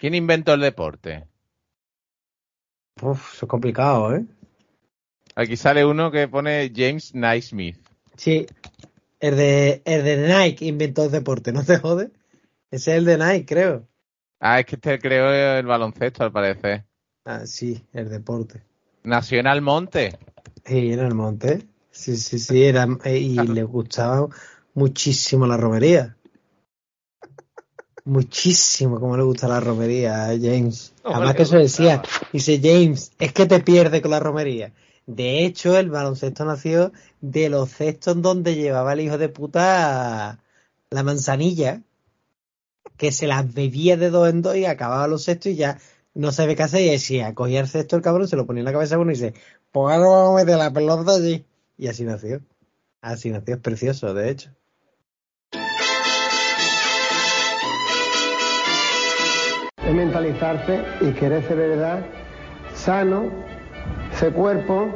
¿Quién inventó el deporte? Uf, eso es complicado, ¿eh? Aquí sale uno que pone James Naismith. Sí. El de, el de Nike inventó el deporte, ¿no te jode? Ese es el de Nike, creo. Ah, es que este creó el baloncesto, al parecer. Ah, sí, el deporte. Nació en Almonte. Sí, en el monte. Sí, sí, sí, era, eh, y le gustaba muchísimo la romería. Muchísimo como le gusta la romería a James. Además que eso decía, dice James, es que te pierdes con la romería. De hecho, el baloncesto nació de los cestos donde llevaba el hijo de puta la manzanilla, que se las bebía de dos en dos y acababa los cestos y ya no sabe qué hacer y decía, cogía el cesto el cabrón, se lo ponía en la cabeza a uno y dice, pues ahora vamos a meter la pelota allí. Y así nació. Así nació, es precioso, de hecho. Es mentalizarse y querer ser de verdad sano, ser cuerpo,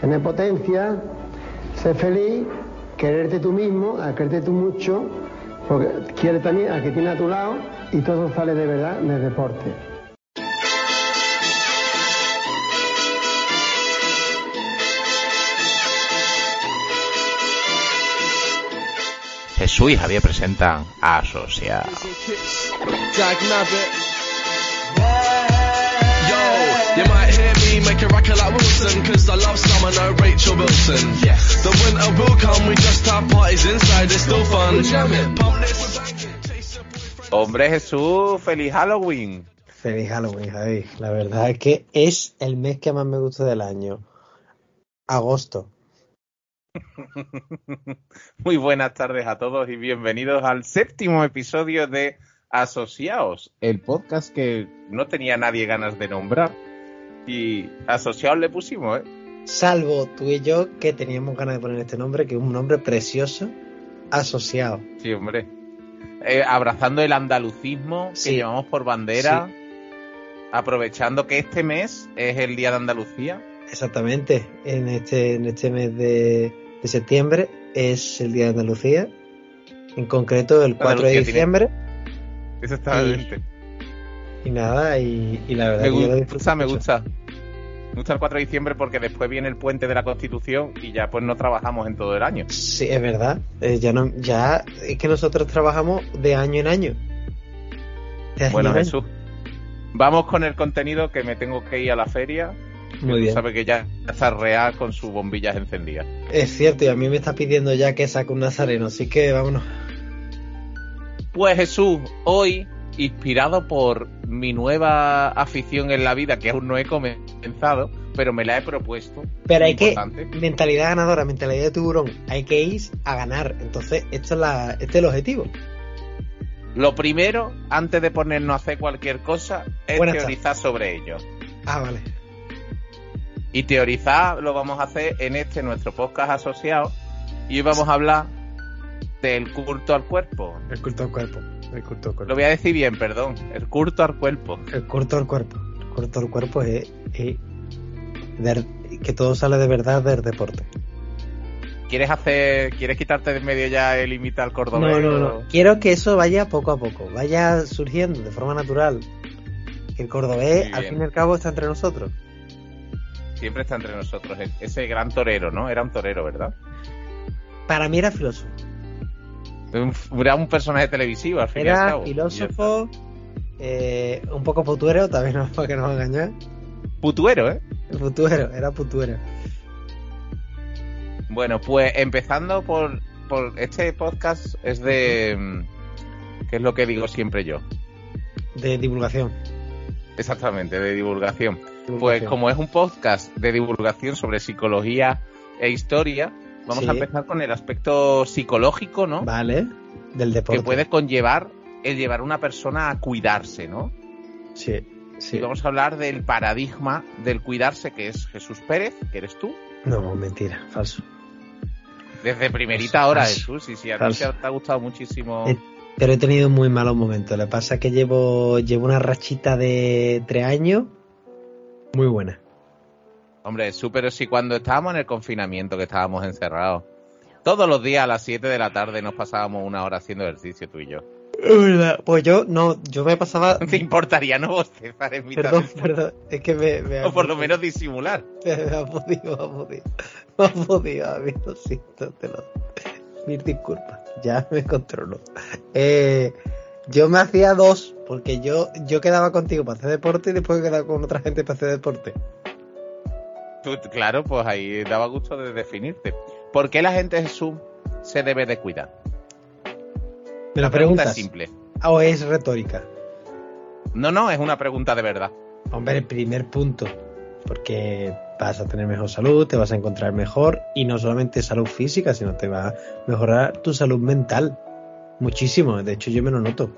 tener potencia, ser feliz, quererte tú mismo, a quererte tú mucho, porque quieres también al que tiene a tu lado y todo sale de verdad del deporte. Jesús y Javier presentan Asociados. I love summer, no Rachel Wilson. Yes. The winter will come, we just have parties inside, it's still fun. Pump this with blanket, chase your boyfriend. Hombre Jesús, feliz Halloween. Feliz Halloween, Javi. La verdad es que es el mes que más me gusta del año. Agosto. Muy buenas tardes a todos y bienvenidos al séptimo episodio de Asociados, el podcast que no tenía nadie ganas de nombrar. Y Asociados le pusimos, ¿eh? Salvo tú y yo que teníamos ganas de poner este nombre, que es un nombre precioso, asociado. Sí, hombre. Eh, abrazando el andalucismo que Sí. llevamos por bandera, aprovechando que este mes es el Día de Andalucía. Exactamente. En este, en este mes de, de septiembre es el Día de Andalucía. En concreto el 4 de tiene- diciembre. Exactamente. Y nada, y, y la verdad Me que yo lo gusta, disfruto me mucho. gusta. Me gusta el 4 de diciembre porque después viene el puente de la Constitución y ya pues no trabajamos en todo el año. Sí, es verdad. Eh, ya no, ya es que nosotros trabajamos de año en año. De año Bueno, en año. Jesús. Vamos con el contenido que me tengo que ir a la feria. Muy bien. sabes que ya está real con sus bombillas encendidas. Es cierto, y a mí me está pidiendo ya que saque un nazareno, así que vámonos. Pues Jesús, hoy, inspirado por mi nueva afición en la vida, que aún no he comenzado, pero me la he propuesto. Pero hay muy que, importante. mentalidad ganadora, mentalidad de tiburón, hay que ir a ganar. Entonces, esto es la, este es el objetivo. Lo primero, antes de ponernos a hacer cualquier cosa, es Buenas teorizar sobre ello. Ah, vale. Y teorizar lo vamos a hacer en este nuestro podcast asociado. Y hoy vamos a hablar del culto al cuerpo. El culto al cuerpo. El culto al Lo voy a decir bien, perdón. El culto al cuerpo. El culto al cuerpo. El culto al cuerpo es, es del- que todo sale de verdad del deporte. ¿Quieres hacer, quieres quitarte de medio ya el imitar al No, cordobés? no, no. Quiero que eso vaya poco a poco, vaya surgiendo de forma natural. Que el cordobés, al fin y al cabo, está entre nosotros. Siempre está entre nosotros. Ese gran torero, ¿no? Era un torero, ¿verdad? Para mí era filósofo. Era un personaje televisivo, al fin y al Era cabo. filósofo, eh, un poco putuero, también no para que nos engañar. Putuero, ¿eh? Putuero, era putuero. Bueno, pues empezando por, por este podcast es de... mm, ¿Qué es lo que digo siempre yo? De divulgación. Exactamente, de divulgación. Pues como es un podcast de divulgación sobre psicología e historia, vamos Sí. a empezar con el aspecto psicológico, ¿no? Vale, del deporte. Que puede conllevar el llevar a una persona a cuidarse, ¿no? Sí, sí. Y vamos a hablar del paradigma del cuidarse, que es Jesús Pérez, que eres tú. No, mentira, falso. Desde primerita hora, Falso. Jesús, y si a ti te ha gustado muchísimo. Eh, Pero he tenido muy malos momentos. Lo que pasa es que llevo, llevo una rachita de tres años muy buena. Hombre, Jesús, pero si cuando estábamos en el confinamiento, que estábamos encerrados, todos los días a las 7 de la tarde nos pasábamos una hora haciendo ejercicio tú y yo. Pues yo, no, yo me pasaba. ¿No te importaría no bostezar en mitad Perdón, del- perdón. Es que me. me O por lo menos disimular. Me ha podido, me ha podido. Me ha podido, a mí lo siento, te lo. Mil disculpas. Ya me controlo. Eh, yo me hacía dos, porque yo, yo quedaba contigo para hacer deporte y después quedaba con otra gente para hacer deporte. Tú, claro, pues ahí daba gusto de definirte. ¿Por qué la gente Jesús se debe de cuidar? Me La pregunta es simple. ¿O es retórica? No, no, es una pregunta de verdad. Hombre, el primer punto. Porque vas a tener mejor salud, te vas a encontrar mejor y no solamente salud física, sino te va a mejorar tu salud mental. Muchísimo, de hecho yo me lo noto.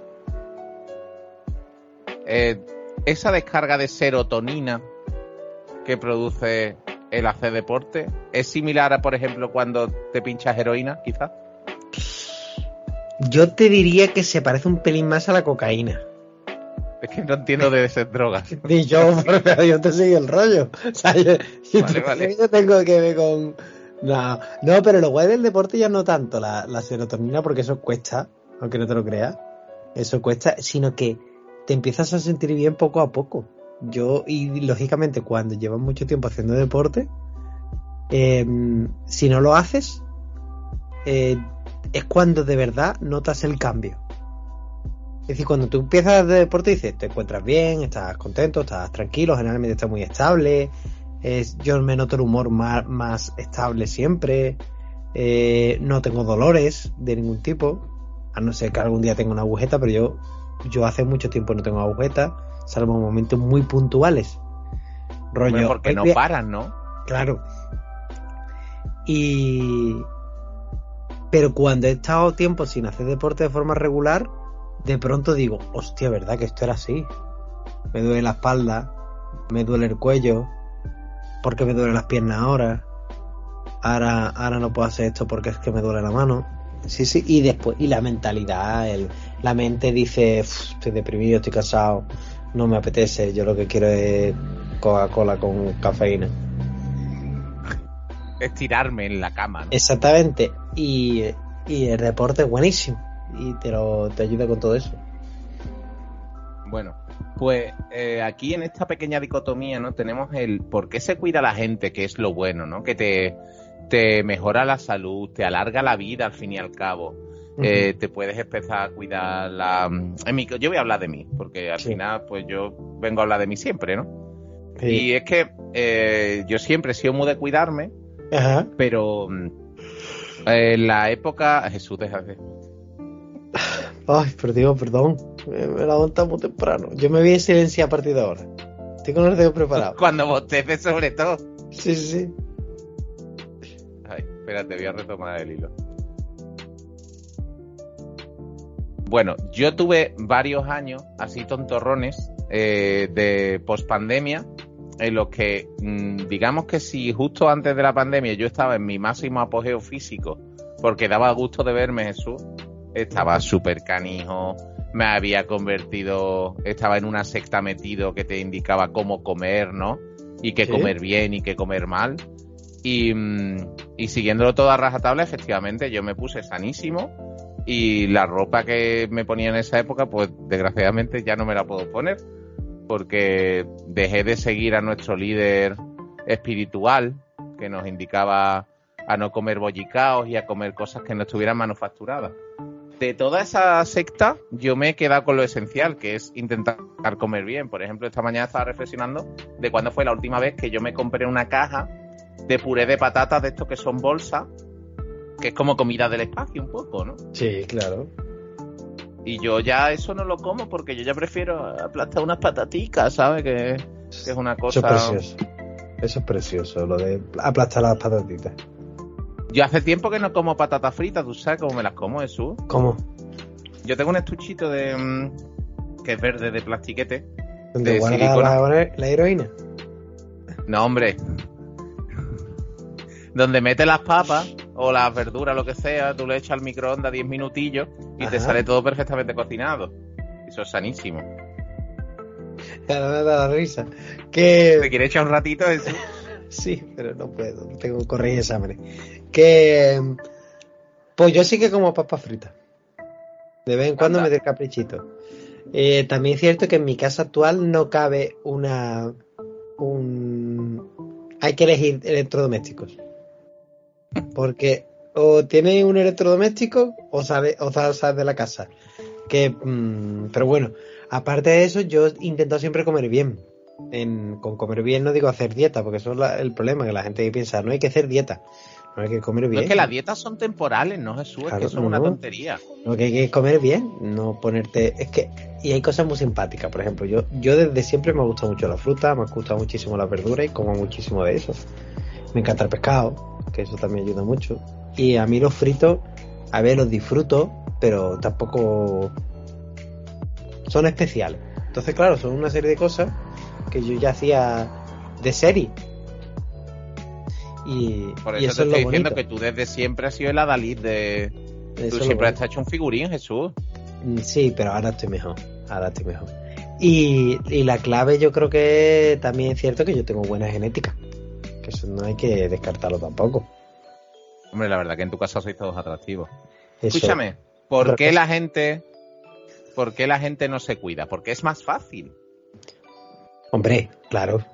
Eh, esa descarga de serotonina que produce el hacer deporte es similar a, por ejemplo, cuando te pinchas heroína, quizás. Yo te diría que se parece un pelín más a la cocaína. Es que no entiendo de ser drogas. Ni yo, porque yo te sigo el rollo. O sea, yo, Vale, vale. yo tengo que ver con. No, no, pero lo guay del deporte ya no tanto la, la serotonina, porque eso cuesta, aunque no te lo creas. Eso cuesta, sino que te empiezas a sentir bien poco a poco. Yo, y lógicamente, cuando llevas mucho tiempo haciendo deporte, eh, si no lo haces, eh, es cuando de verdad notas el cambio. Es decir, cuando tú empiezas de deporte dices, te encuentras bien, estás contento, estás tranquilo, generalmente estás muy estable, es, yo me noto el humor más, más estable siempre, eh, no tengo dolores de ningún tipo, a no ser que algún día tenga una agujeta, pero yo, yo hace mucho tiempo no tengo agujeta, salvo en momentos muy puntuales. Rollo, porque no paran, ¿no? Claro. Y. Pero cuando he estado tiempo sin hacer deporte de forma regular, de pronto digo, hostia, ¿verdad que esto era así? Me duele la espalda, me duele el cuello, porque me duelen las piernas ahora. Ahora, ahora no puedo hacer esto porque es que me duele la mano. Sí, sí, y después, y la mentalidad, el, la mente dice, "Uf, estoy deprimido, estoy cansado, no me apetece, yo lo que quiero es Coca-Cola con cafeína. Estirarme en la cama, ¿no? Exactamente. Y, y el deporte es buenísimo. Y te, lo, te ayuda con todo eso. Bueno, pues eh, aquí en esta pequeña dicotomía, ¿no? Tenemos el por qué se cuida la gente, que es lo bueno, ¿no? Que te, te mejora la salud, te alarga la vida al fin y al cabo. Eh, te puedes empezar a cuidar la... En mi, yo voy a hablar de mí, porque al Sí. final, pues yo vengo a hablar de mí siempre, ¿no? Sí. Y es que eh, yo siempre he sido muy de cuidarme, Ajá. pero mm, en la época... Jesús, déjate. Ay, perdón, perdón. Me, me la muy temprano. Yo me voy a silenciar a partir de ahora. Con los dedos preparados. Cuando bosteces sobre todo. Sí, sí, sí. Ay, espérate, voy a retomar el hilo. Bueno, yo tuve varios años así tontorrones eh, de pospandemia en los que, mm, digamos que si justo antes de la pandemia yo estaba en mi máximo apogeo físico, porque daba gusto de verme Jesús, estaba súper canijo, me había convertido, estaba en una secta metido que te indicaba cómo comer, ¿no? Y qué ¿Sí? comer bien y qué comer mal. Y, mm, y siguiéndolo todo a rajatabla, efectivamente, yo me puse sanísimo y la ropa que me ponía en esa época, pues desgraciadamente ya no me la puedo poner porque dejé de seguir a nuestro líder espiritual que nos indicaba a no comer bollicaos y a comer cosas que no estuvieran manufacturadas. De toda esa secta, yo me he quedado con lo esencial, que es intentar comer bien. Por ejemplo, esta mañana estaba reflexionando de cuándo fue la última vez que yo me compré una caja de puré de patatas de estos que son bolsas, que es como comida del espacio un poco, ¿no? Sí, claro. Y yo ya eso no lo como porque yo ya prefiero aplastar unas pataticas, ¿sabes? Que, que es una Eso cosa... es precioso. Eso es precioso, lo de aplastar las patatitas. Yo hace tiempo que no como patatas fritas, ¿tú sabes cómo me las como, Jesús? ¿Cómo? Yo tengo un estuchito de... mm, que es verde de plastiquete ¿Dónde de guarda silicona. la, la heroína? No, hombre. Donde mete las papas o las verduras, lo que sea, tú le echas al microondas 10 minutillos y te sale todo perfectamente cocinado. Eso es sanísimo. Ya me da la risa. Que... ¿Te quieres echar un ratito eso? Sí, pero no puedo, tengo que corregir exámenes. Que pues yo sí que como papas fritas. De vez en cuando Anda. me doy caprichito. Eh, también es cierto que en mi casa actual no cabe una un hay que elegir electrodomésticos. Porque o tiene un electrodoméstico o sale o sal- sal de la casa. Que mm, pero bueno, aparte de eso yo intento siempre comer bien en- con comer bien no digo hacer dieta, porque eso es la- el problema, que la gente piensa, no hay que hacer dieta, no hay que comer No, bien. es que las dietas son temporales, ¿no, Jesús? es Claro, que es no, una no. tontería. Lo que hay que comer bien, no ponerte... Es que... Y hay cosas muy simpáticas, por ejemplo, yo, yo desde siempre me gusta mucho la fruta, me gusta muchísimo la verdura y como muchísimo de eso. Me encanta el pescado, que eso también ayuda mucho. Y a mí los fritos, a ver, los disfruto, pero tampoco son especiales. Entonces, claro, son una serie de cosas que yo ya hacía de serie. Y, Por y eso, eso te es lo estoy diciendo bonito. que tú desde siempre has sido el adalid de... Eso Tú lo siempre has hecho un figurín, Jesús. Mm, Sí, pero ahora estoy mejor. Ahora estoy mejor. Y, y la clave yo creo que también es cierto que yo tengo buena genética. Que eso no hay que descartarlo tampoco. Hombre, la verdad que en tu casa sois todos atractivos. Eso- Escúchame, ¿por qué la gente... ¿Por qué la gente no se cuida? Porque es más fácil. Hombre, claro.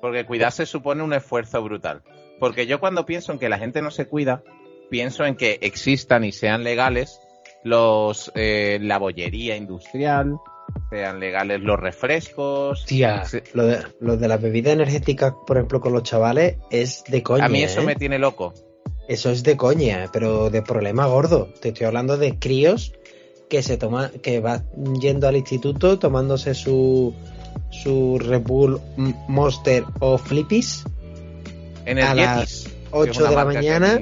Porque cuidarse supone un esfuerzo brutal. Porque yo cuando pienso en que la gente no se cuida, pienso en que existan y sean legales los eh, la bollería industrial, sean legales los refrescos. Tía, lo de, lo de las bebidas energéticas, por ejemplo, con los chavales, es de coña. A mí eso ¿eh? me tiene loco. Eso es de coña, pero de problema gordo. Te estoy hablando de críos que se toma, que va yendo al instituto tomándose su su Red Bull Monster o Flippies, En el A las Yetis, que es 8 una de la mañana,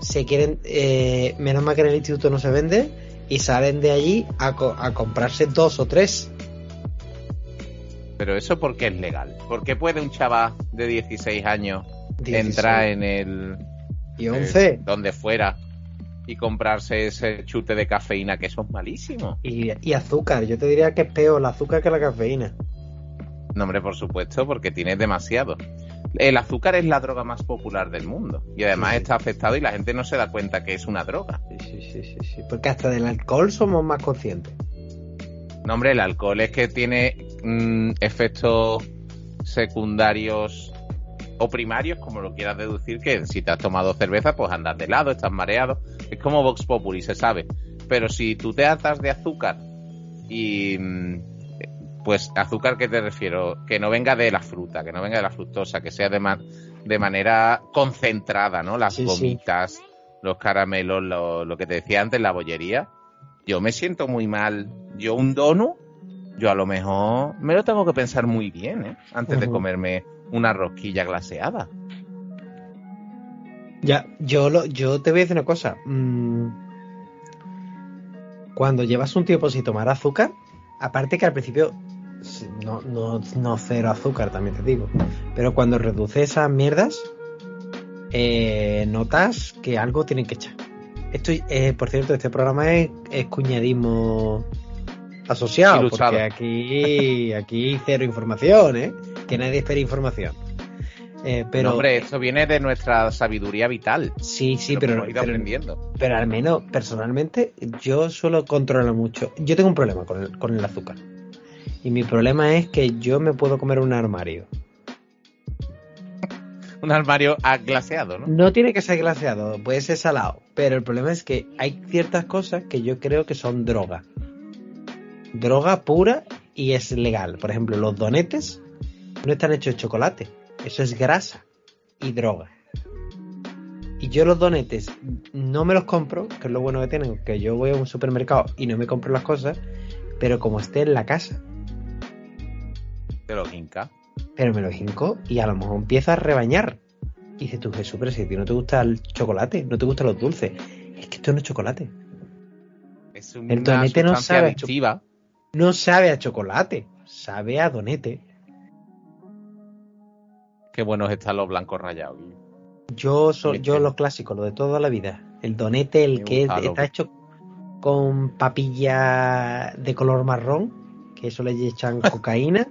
se quieren, eh, menos mal que en el instituto no se vende, y salen de allí a, co- a comprarse dos o tres. Pero eso porque es legal. ¿Por qué puede un chaval de 16 años 16 entrar en el y eh, 11 donde fuera y comprarse ese chute de cafeína que eso es malísimo? y, y azúcar. Yo te diría que es peor el azúcar que la cafeína. No, hombre, por supuesto, porque tiene demasiado. El azúcar es la droga más popular del mundo y además Sí. está afectado y la gente no se da cuenta que es una droga. Sí, sí, sí, sí, sí. Porque hasta del alcohol somos más conscientes. No, hombre, el alcohol es que tiene mm, efectos secundarios o primarios, como lo quieras deducir, que si te has tomado cerveza, pues andas de lado, estás mareado. Es como Vox Populi, se sabe. Pero si tú te hartas de azúcar y... mm, Pues azúcar que te refiero, que no venga de la fruta, que no venga de la fructosa, que sea de, ma- de manera concentrada, ¿no? Las Sí, sí. gomitas, los caramelos, lo, lo que te decía antes, la bollería. Yo me siento muy mal. Yo un dono, yo a lo mejor me lo tengo que pensar muy bien, ¿eh? Antes de comerme una rosquilla glaseada. Ya, yo, lo, yo te voy a decir una cosa. Mm, cuando llevas un tiempo sin tomar azúcar, aparte que al principio no, no, no cero azúcar, también te digo, pero cuando reduces esas mierdas, eh, notas que algo tienen que echar. Esto, eh, por cierto, este programa es, es cuñadismo asociado, porque aquí, aquí cero información, ¿eh? Que nadie espera información. Eh, pero hombre, esto viene de nuestra sabiduría vital. sí, sí, pero, hemos ido pero- aprendiendo. pero al menos personalmente yo suelo controlar mucho. Yo tengo un problema con el, con el azúcar. Y mi problema es que yo me puedo comer un armario. Un armario glaseado, ¿no? No tiene que ser glaseado, puede ser salado. Pero el problema es que hay ciertas cosas que yo creo que son droga. Droga pura y es legal. Por ejemplo, los donetes no están hechos de chocolate. Eso es grasa y droga. Y yo los donetes no me los compro, que es lo bueno que tienen, que yo voy a un supermercado y no me compro las cosas, pero como esté en la casa, Te lo hinca. pero me los hinco y a lo mejor empieza a rebañar. Y dices tú, Jesús, pero si no te gusta el chocolate, no te gustan los dulces, es que esto no es chocolate. Es una El donete no sabe a. No sabe a chocolate. sabe a donete. Qué buenos están los blancos rayados. Yo, so- Bien, yo bien. los clásicos, lo de toda la vida. El donete, el Me que gusta, está hecho con papilla de color marrón, que eso le echan cocaína.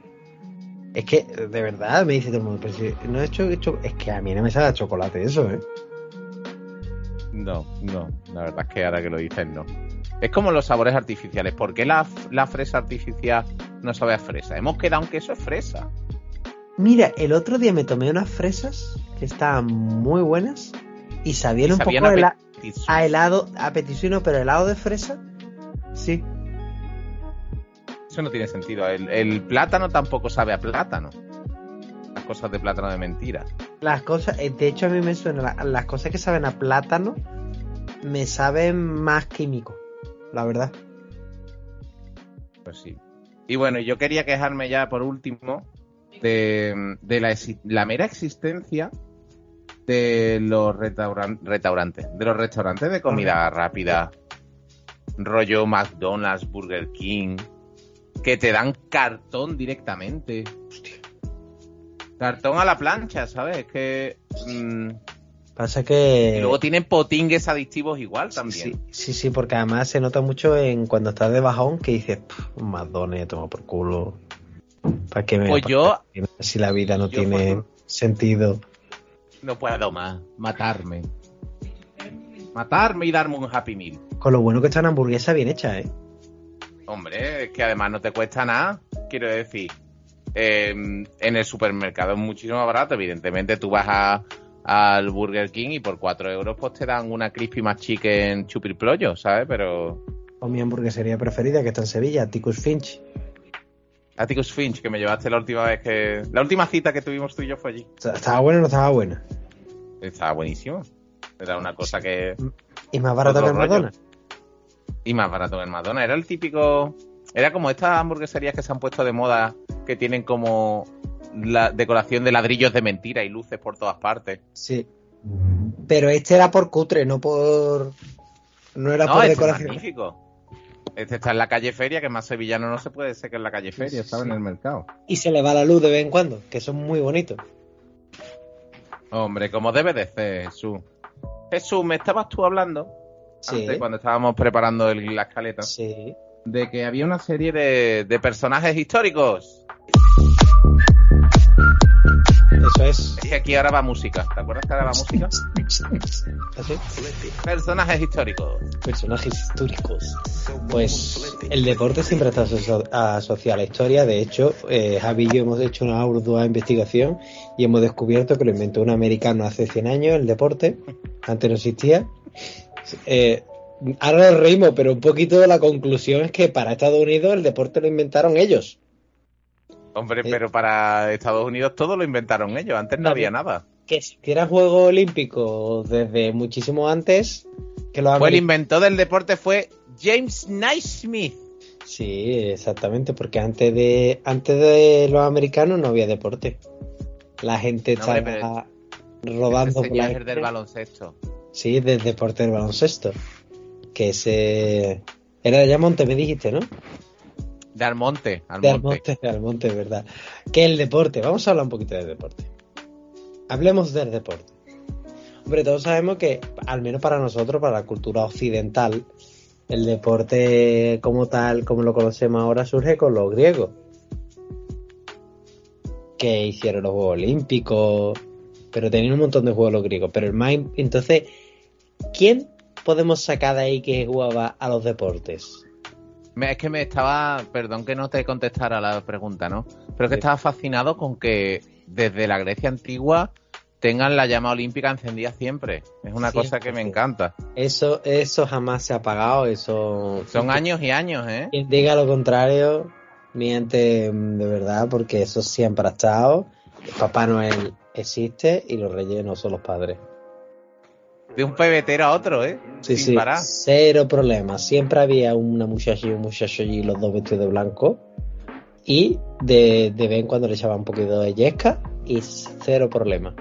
Es que, de verdad, me dice todo el mundo, pero si no he hecho, hecho- es que a mí no me sabe a chocolate eso, ¿eh? No, no, la verdad es que ahora que lo dices, no. Es como los sabores artificiales. ¿Por qué la, la fresa artificial no sabe a fresa? Hemos quedado en que eso es fresa. Mira, el otro día me tomé unas fresas que estaban muy buenas y sabían un Sabían poco a a helado, a petisino, pero helado de fresa, sí. Eso no tiene sentido. El, el plátano tampoco sabe a plátano. Las cosas de plátano de mentira. Las cosas, eh, de hecho a mí me suena, la- las cosas que saben a plátano me saben más químico, la verdad. Pues sí. Y bueno, yo quería quejarme ya por último de, de la, mera existencia de los restaurantes, de los restaurantes de comida rápida, rollo McDonald's, Burger King, que te dan cartón directamente. Cartón a la plancha, ¿sabes? Que mm, Pasa que... y luego tienen potingues adictivos igual también. Sí, sí, sí, porque además se nota mucho en cuando estás de bajón que dices, "Pff, un McDonald's, toma por culo. ¿Para qué me Pues yo- si la vida no tiene sentido? No puedo más. Matarme. Matarme y darme un Happy Meal. Con lo bueno que está una hamburguesa bien hecha, ¿eh? Hombre, es que además no te cuesta nada. Quiero decir, eh, en el supermercado es muchísimo más barato. Evidentemente, tú vas a- al Burger King y por 4 euros pues te dan una Crispy McChicken chupirpollo, ¿sabes? Pero O mi hamburguesería preferida que está en Sevilla, Ticus Finch. Atticus Finch, que me llevaste la última vez que... La última cita que tuvimos tú y yo fue allí. ¿Estaba buena o no estaba buena? Estaba buenísimo. Era una cosa que... Y más barato que el rollo. McDonald's. Y más barato que el Madonna. Era el típico. Era como estas hamburgueserías que se han puesto de moda, que tienen como la decoración de ladrillos de mentira y luces por todas partes. Sí. Pero este era por cutre, no por... No era no, por este es decoración. magnífico. Este está en la calle Feria, que más sevillano no se puede ser que en la calle Feria, estaba en el mercado. Y se le va la luz de vez en cuando, que son muy bonitos. Hombre, como debe de ser, Jesús. Jesús, me estabas tú hablando, Sí. antes, cuando estábamos preparando el- la escaleta, Sí. de que había una serie de, de personajes históricos. Eso es. Es que aquí ahora va música. ¿Te acuerdas que ahora va música? ¿Así? Personajes históricos. Personajes históricos. Pues el deporte siempre está aso- asociado a la historia. De hecho, eh, Javi y yo hemos hecho una ardua investigación y hemos descubierto que lo inventó un americano hace 100 años, el deporte. Antes no existía. Eh, ahora nos reímos, pero un poquito de la conclusión es que para Estados Unidos el deporte lo inventaron ellos. Hombre, Sí. pero para Estados Unidos todo lo inventaron ellos. Antes no había nada. Que existieran Juegos Olímpicos desde muchísimo antes que los Fue el inventor del deporte fue James Naismith. Sí, exactamente, porque antes de antes de los americanos no había deporte. La gente No, estaba hombre, rodando Ese por la del baloncesto. Sí, del deporte del baloncesto. Que ese era de Almonte, me dijiste, ¿no? De Almonte. Almonte. De Almonte, de Almonte, verdad. Que el deporte, vamos a hablar un poquito del deporte. Hablemos del deporte. Hombre, todos sabemos que, al menos para nosotros, para la cultura occidental, el deporte como tal, como lo conocemos ahora, surge con los griegos. Que hicieron los Juegos Olímpicos, pero tenían un montón de juegos los griegos. Pero el más, entonces, ¿quién podemos sacar de ahí que jugaba a los deportes? Es que me estaba, perdón que no te contestara la pregunta, ¿no? Pero es que Sí. estaba fascinado con que desde la Grecia antigua tengan la llama olímpica encendida siempre. Es una cosa que me encanta. Eso, eso jamás se ha apagado, eso... Son años y años, ¿eh? Quien diga lo contrario, miente de verdad, porque eso siempre ha estado. Papá Noel existe y los reyes no son los padres. De un pebetero a otro, ¿eh? Sí, Sin sí, parar. cero problema. Siempre había una muchacha y un muchacho allí, los dos vestidos de blanco. Y de, de vez en cuando le echaban un poquito de yesca y cero problema.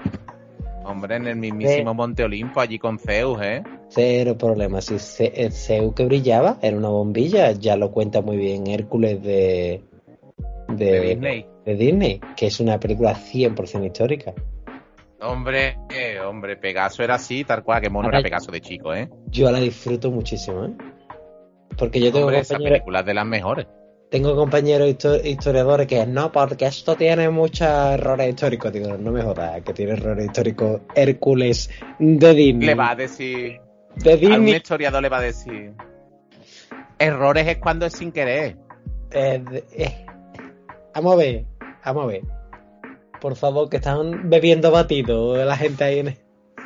Hombre, en el mismísimo Monte Olimpo, allí con Zeus, ¿eh? Cero problema. Si el Zeus que brillaba era una bombilla, ya lo cuenta muy bien Hércules de, de, De Disney. De Disney, que es una película 100% histórica. Hombre, eh, hombre, Pegaso era así, tal cual, que mono Ahora- era Pegaso de chico, ¿eh? Yo la disfruto muchísimo, ¿eh? Porque yo tengo Hombre, esa compañeros, película es de las mejores. tengo compañeros histo- historiadores que no, porque esto tiene muchos errores históricos. Digo, no me jodas, que tiene errores históricos Hércules de Disney. Le va a decir, de a un Disney. historiador le va a decir, errores es cuando es sin querer. Eh, eh. Vamos a ver, vamos a ver. Por favor, que están bebiendo batido la gente ahí en...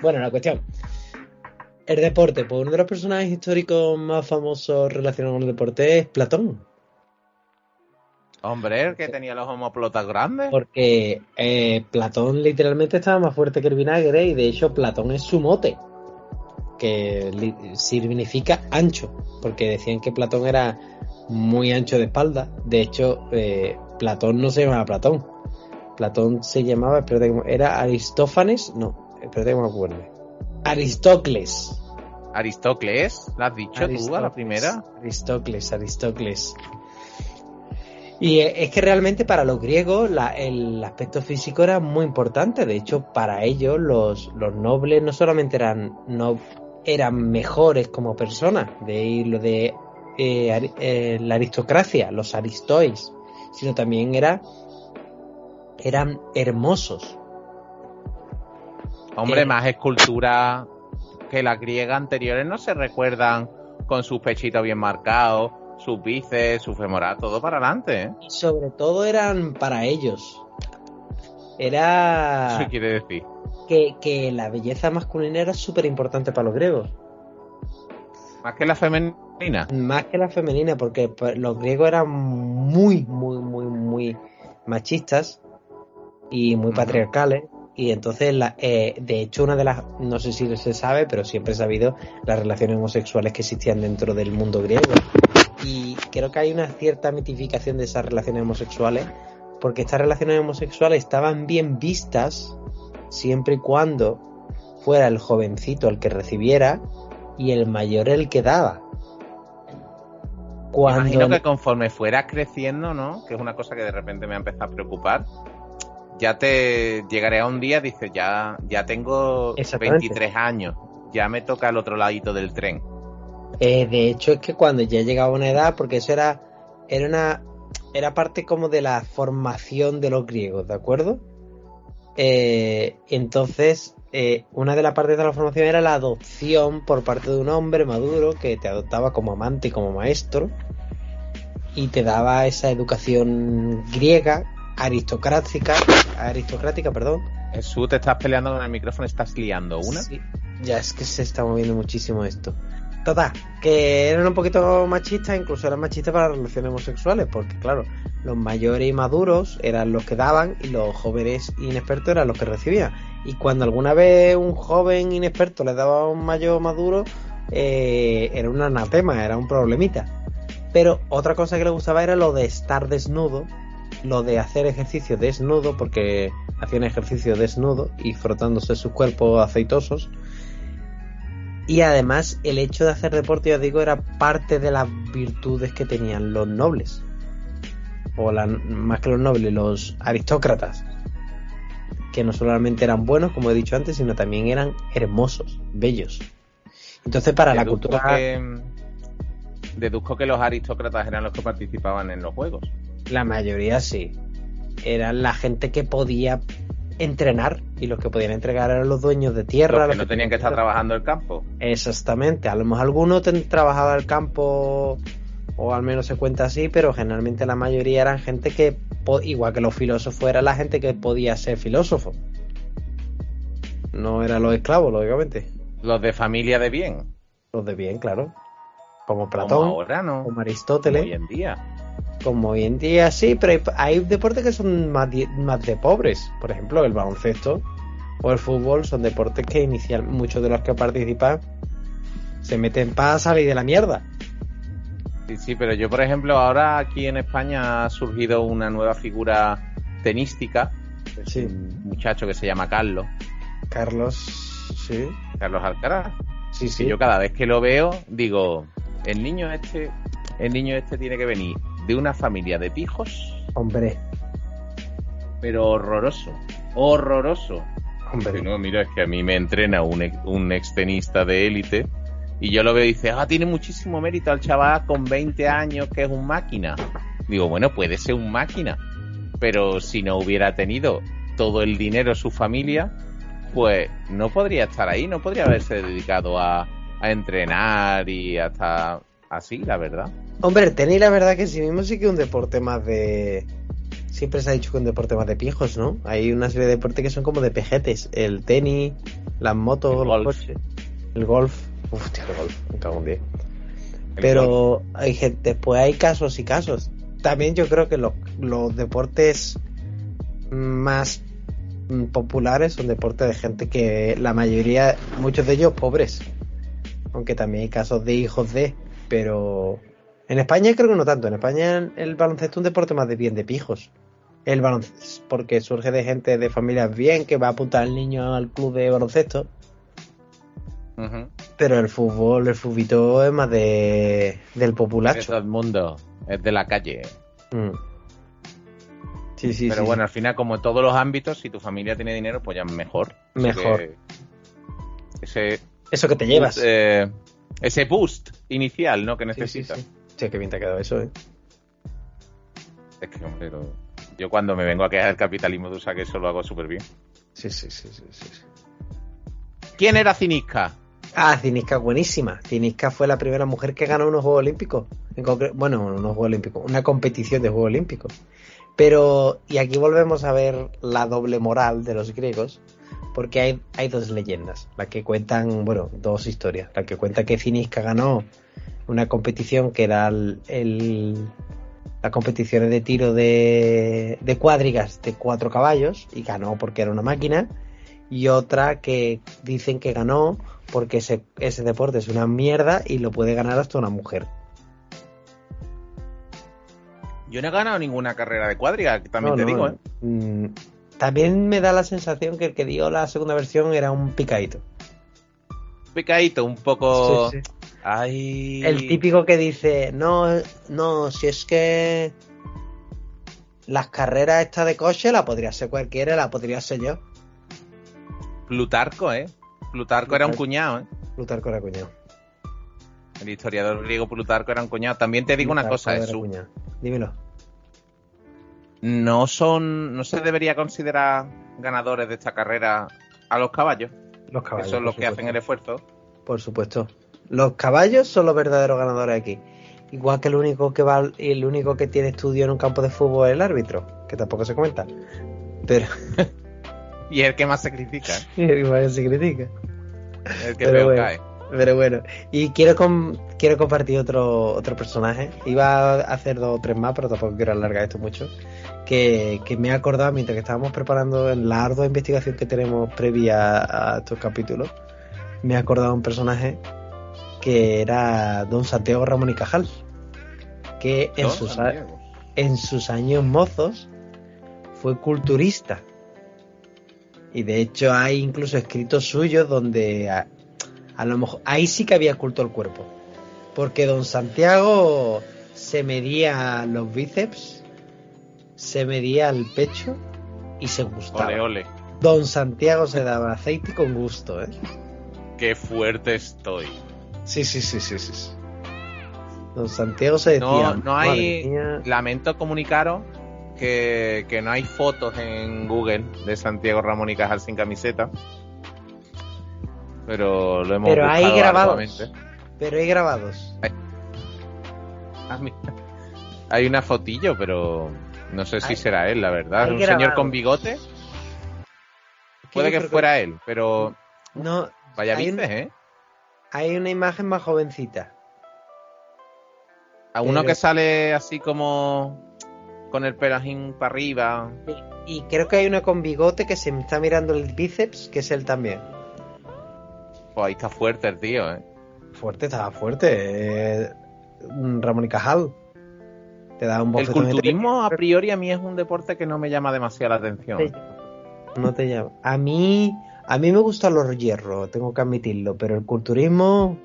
Bueno, la cuestión. El deporte, pues uno de los personajes históricos más famosos relacionados con el deporte es Platón. Hombre, el que tenía los homoplotas grandes. Porque eh, Platón literalmente estaba más fuerte que el vinagre y de hecho Platón es su mote. Que significa ancho. Porque decían que Platón era muy ancho de espalda. De hecho, eh, Platón no se llamaba Platón. Platón se llamaba, espérate. ¿era Aristófanes? No, espérate que me acuerde. Aristócles. Aristócles, ¿la has dicho tú a la primera? Aristócles, Aristócles. Y eh, es que realmente para los griegos la- el aspecto físico era muy importante. De hecho, para ellos los, los nobles no solamente eran, no, eran mejores como personas, de ahí lo de eh, eh, la aristocracia, los aristois, sino también era, eran hermosos. Hombre, Eh. más esculturas que las griegas anteriores no se recuerdan con sus pechitos bien marcados, sus bíceps, su femoral, todo para adelante, ¿eh? Y sobre todo eran para ellos. Era... Eso quiere decir. que, que la belleza masculina era súper importante para los griegos, Más que la femenina. más que la femenina, porque pues, los griegos eran muy, muy, muy, muy machistas y muy patriarcales. Y entonces, la, eh, de hecho, una de las, no sé si se sabe, pero siempre he sabido las relaciones homosexuales que existían dentro del mundo griego. Y creo que hay una cierta mitificación de esas relaciones homosexuales, porque estas relaciones homosexuales estaban bien vistas siempre y cuando fuera el jovencito el que recibiera y el mayor el que daba. Cuando Imagino que conforme fueras creciendo, ¿no? Que es una cosa que de repente me ha empezado a preocupar. Ya te llegaré a un día, dices, ya, ya tengo Exactamente. 23 años, ya me toca el otro ladito del tren. Eh, de hecho, es que cuando ya llegaba a una edad, porque eso era, era una, era parte como de la formación de los griegos, ¿de acuerdo? Eh, entonces, eh, una de las partes de la formación era la adopción por parte de un hombre maduro que te adoptaba como amante y como maestro y te daba esa educación griega, aristocrática, aristocrática, perdón, Jesús, te estás peleando con el micrófono, estás liando una. Sí, ya es que se está moviendo muchísimo esto. Total, que eran un poquito machistas, incluso eran machistas para las relaciones homosexuales, porque claro, los mayores y maduros eran los que daban y los jóvenes inexpertos eran los que recibían. Y cuando alguna vez un joven inexperto le daba a un mayor maduro, eh, era un anatema, era un problemita. Pero otra cosa que le gustaba era lo de estar desnudo, lo de hacer ejercicio desnudo, porque hacían ejercicio desnudo y frotándose sus cuerpos aceitosos. Y además el hecho de hacer deporte, ya digo, era parte de las virtudes que tenían los nobles. O la- más que los nobles, los aristócratas. Que no solamente eran buenos, como he dicho antes, sino también eran hermosos, bellos. Entonces para la cultura... que, deduzco que los aristócratas eran los que participaban en los juegos. La mayoría sí. Eran la gente que podía entrenar y los que podían entregar eran los dueños de tierra. Los que los no tenían que estar trabajando el campo. Exactamente. A lo mejor alguno ten- trabajaba el campo o al menos se cuenta así, pero generalmente la mayoría eran gente que, igual que los filósofos, era la gente que podía ser filósofo. No eran los esclavos, lógicamente. Los de familia de bien. Los de bien, claro. Como Como Platón, ahora, ¿no? como Como Aristóteles. hoy en día. Como hoy en día sí, pero hay, hay deportes que son más, más de pobres. Por ejemplo, el baloncesto o el fútbol son deportes que inicial muchos de los que participan se meten para salir de la mierda. Sí, sí, pero yo, por ejemplo, ahora aquí en España ha surgido una nueva figura tenística. Es Sí. Un muchacho que se llama Carlos. Carlos, sí, Carlos Alcaraz. sí, Y sí. yo cada vez que lo veo, digo, el niño este, el niño este tiene que venir de una familia de pijos Hombre, Pero horroroso. Horroroso. hombre. No, mira, es que a mí me entrena un, ex- un extenista de élite y yo lo veo y dice, ah, tiene muchísimo mérito al chaval con 20 años que es un máquina. Digo, bueno, puede ser un máquina, pero si no hubiera tenido todo el dinero su familia, pues no podría estar ahí, no podría haberse dedicado a, a entrenar y hasta así, la verdad. Hombre, el tenis la verdad que sí mismo sí que es un deporte más de... Siempre se ha dicho que es un deporte más de pijos, ¿no? Hay una serie de deportes que son como de pejetes. El tenis, las motos, El los golf. coches. El golf. Uf, tío, el golf. Me cago en diez. El Pero hay gente, después hay casos y casos. También yo creo que los, los deportes más populares son deportes de gente que la mayoría, muchos de ellos pobres. Aunque también hay casos de hijos de, pero en España creo que no tanto. En España el baloncesto es un deporte más de bien de pijos. El baloncesto, porque surge de gente de familias bien que va a apuntar al niño al club de baloncesto. Pero el fútbol, el fubito es más de del Es populacho. todo el mundo, es de la calle. Mm. Sí, sí, Pero sí, bueno, al final, como en todos los ámbitos, si tu familia tiene dinero, pues ya mejor. Mejor. que Ese. Eso que te llevas. eh, ese boost inicial, ¿no? Que Sí, sí, necesitas. sí. Che, qué bien te ha quedado eso, ¿eh? Es que, hombre, lo- yo cuando me vengo a quejar del capitalismo de USA, que eso lo hago súper bien. Sí, sí, sí, sí, sí. sí. ¿Quién era Cinisca? Ah, Ciniska, buenísima. Ciniska fue la primera mujer que ganó unos Juegos Olímpicos. En bueno, unos Juegos Olímpicos, una competición de Juegos Olímpicos. Pero, y aquí volvemos a ver la doble moral de los griegos, porque hay, hay dos leyendas, la que cuentan, bueno, dos historias. La que cuenta que Ciniska ganó una competición que era el, el- las competiciones de tiro de, de cuadrigas de cuatro caballos, y ganó porque era una máquina, y otra que dicen que ganó porque ese, ese deporte es una mierda y lo puede ganar hasta una mujer. Yo no he ganado ninguna carrera de cuadriga, también No, te no, digo, ¿eh? mm, también me da la sensación que el que dio la segunda versión era un picadito. Picadito, un poco. Sí, sí. Ay. El típico que dice, no, no, si es que las carreras estas de coche la podría ser cualquiera, la podría ser yo. Plutarco, ¿eh? Plutarco era un cuñado, ¿eh? Plutarco era cuñado. El historiador griego Plutarco era un cuñado. También te digo una cosa, Jesús. cuñado. Dímelo. No son. No se debería considerar ganadores de esta carrera a los caballos. Los que caballos. son los que hacen el esfuerzo. Por supuesto. Los caballos son los verdaderos ganadores aquí. Igual que el único que va el único que tiene estudio en un campo de fútbol es el árbitro, que tampoco se comenta. Pero Y el que más sacrifica, ¿eh? igual se critica. El que peor bueno. cae. Pero bueno, y quiero com- quiero compartir otro otro personaje. Iba a hacer dos o tres más, pero tampoco quiero alargar esto mucho. Que, que me he acordado mientras que estábamos preparando en la ardua investigación que tenemos previa a estos capítulos. Me he acordado un personaje que era Don Santiago Ramón y Cajal. Que en sus, a- en sus años mozos fue culturista. Y de hecho hay incluso escritos suyos donde a, a lo mejor ahí sí que había culto al cuerpo. Porque don Santiago se medía los bíceps, se medía el pecho y se gustaba. Ole, ole. Don Santiago se daba aceite con gusto, ¿eh? Qué fuerte estoy. Sí, sí, sí, sí, sí. Don Santiago se decía. No, no hay. Lamento comunicaros que, que no hay fotos en Google de Santiago Ramón y Cajal sin camiseta. Pero lo hemos Pero hay grabados. arduamente. Pero hay grabados. Ah. Hay una fotillo, pero no sé si Hay- será él, la verdad. Un señor con bigote. Puede que fuera él, pero No, vaya un- vices, ¿eh? Hay una imagen más jovencita. A uno pero- que sale así como con el pelajín para arriba. Y creo que hay una con bigote que se me está mirando el bíceps, que es él también. Pues ahí está fuerte el tío, ¿eh? Fuerte, estaba fuerte. eh, Ramón y Cajal. Te da un El de culturismo a priori a mí es un deporte que no me llama demasiado la atención. No te llama. A mí, a mí me gustan los hierros, tengo que admitirlo, pero el culturismo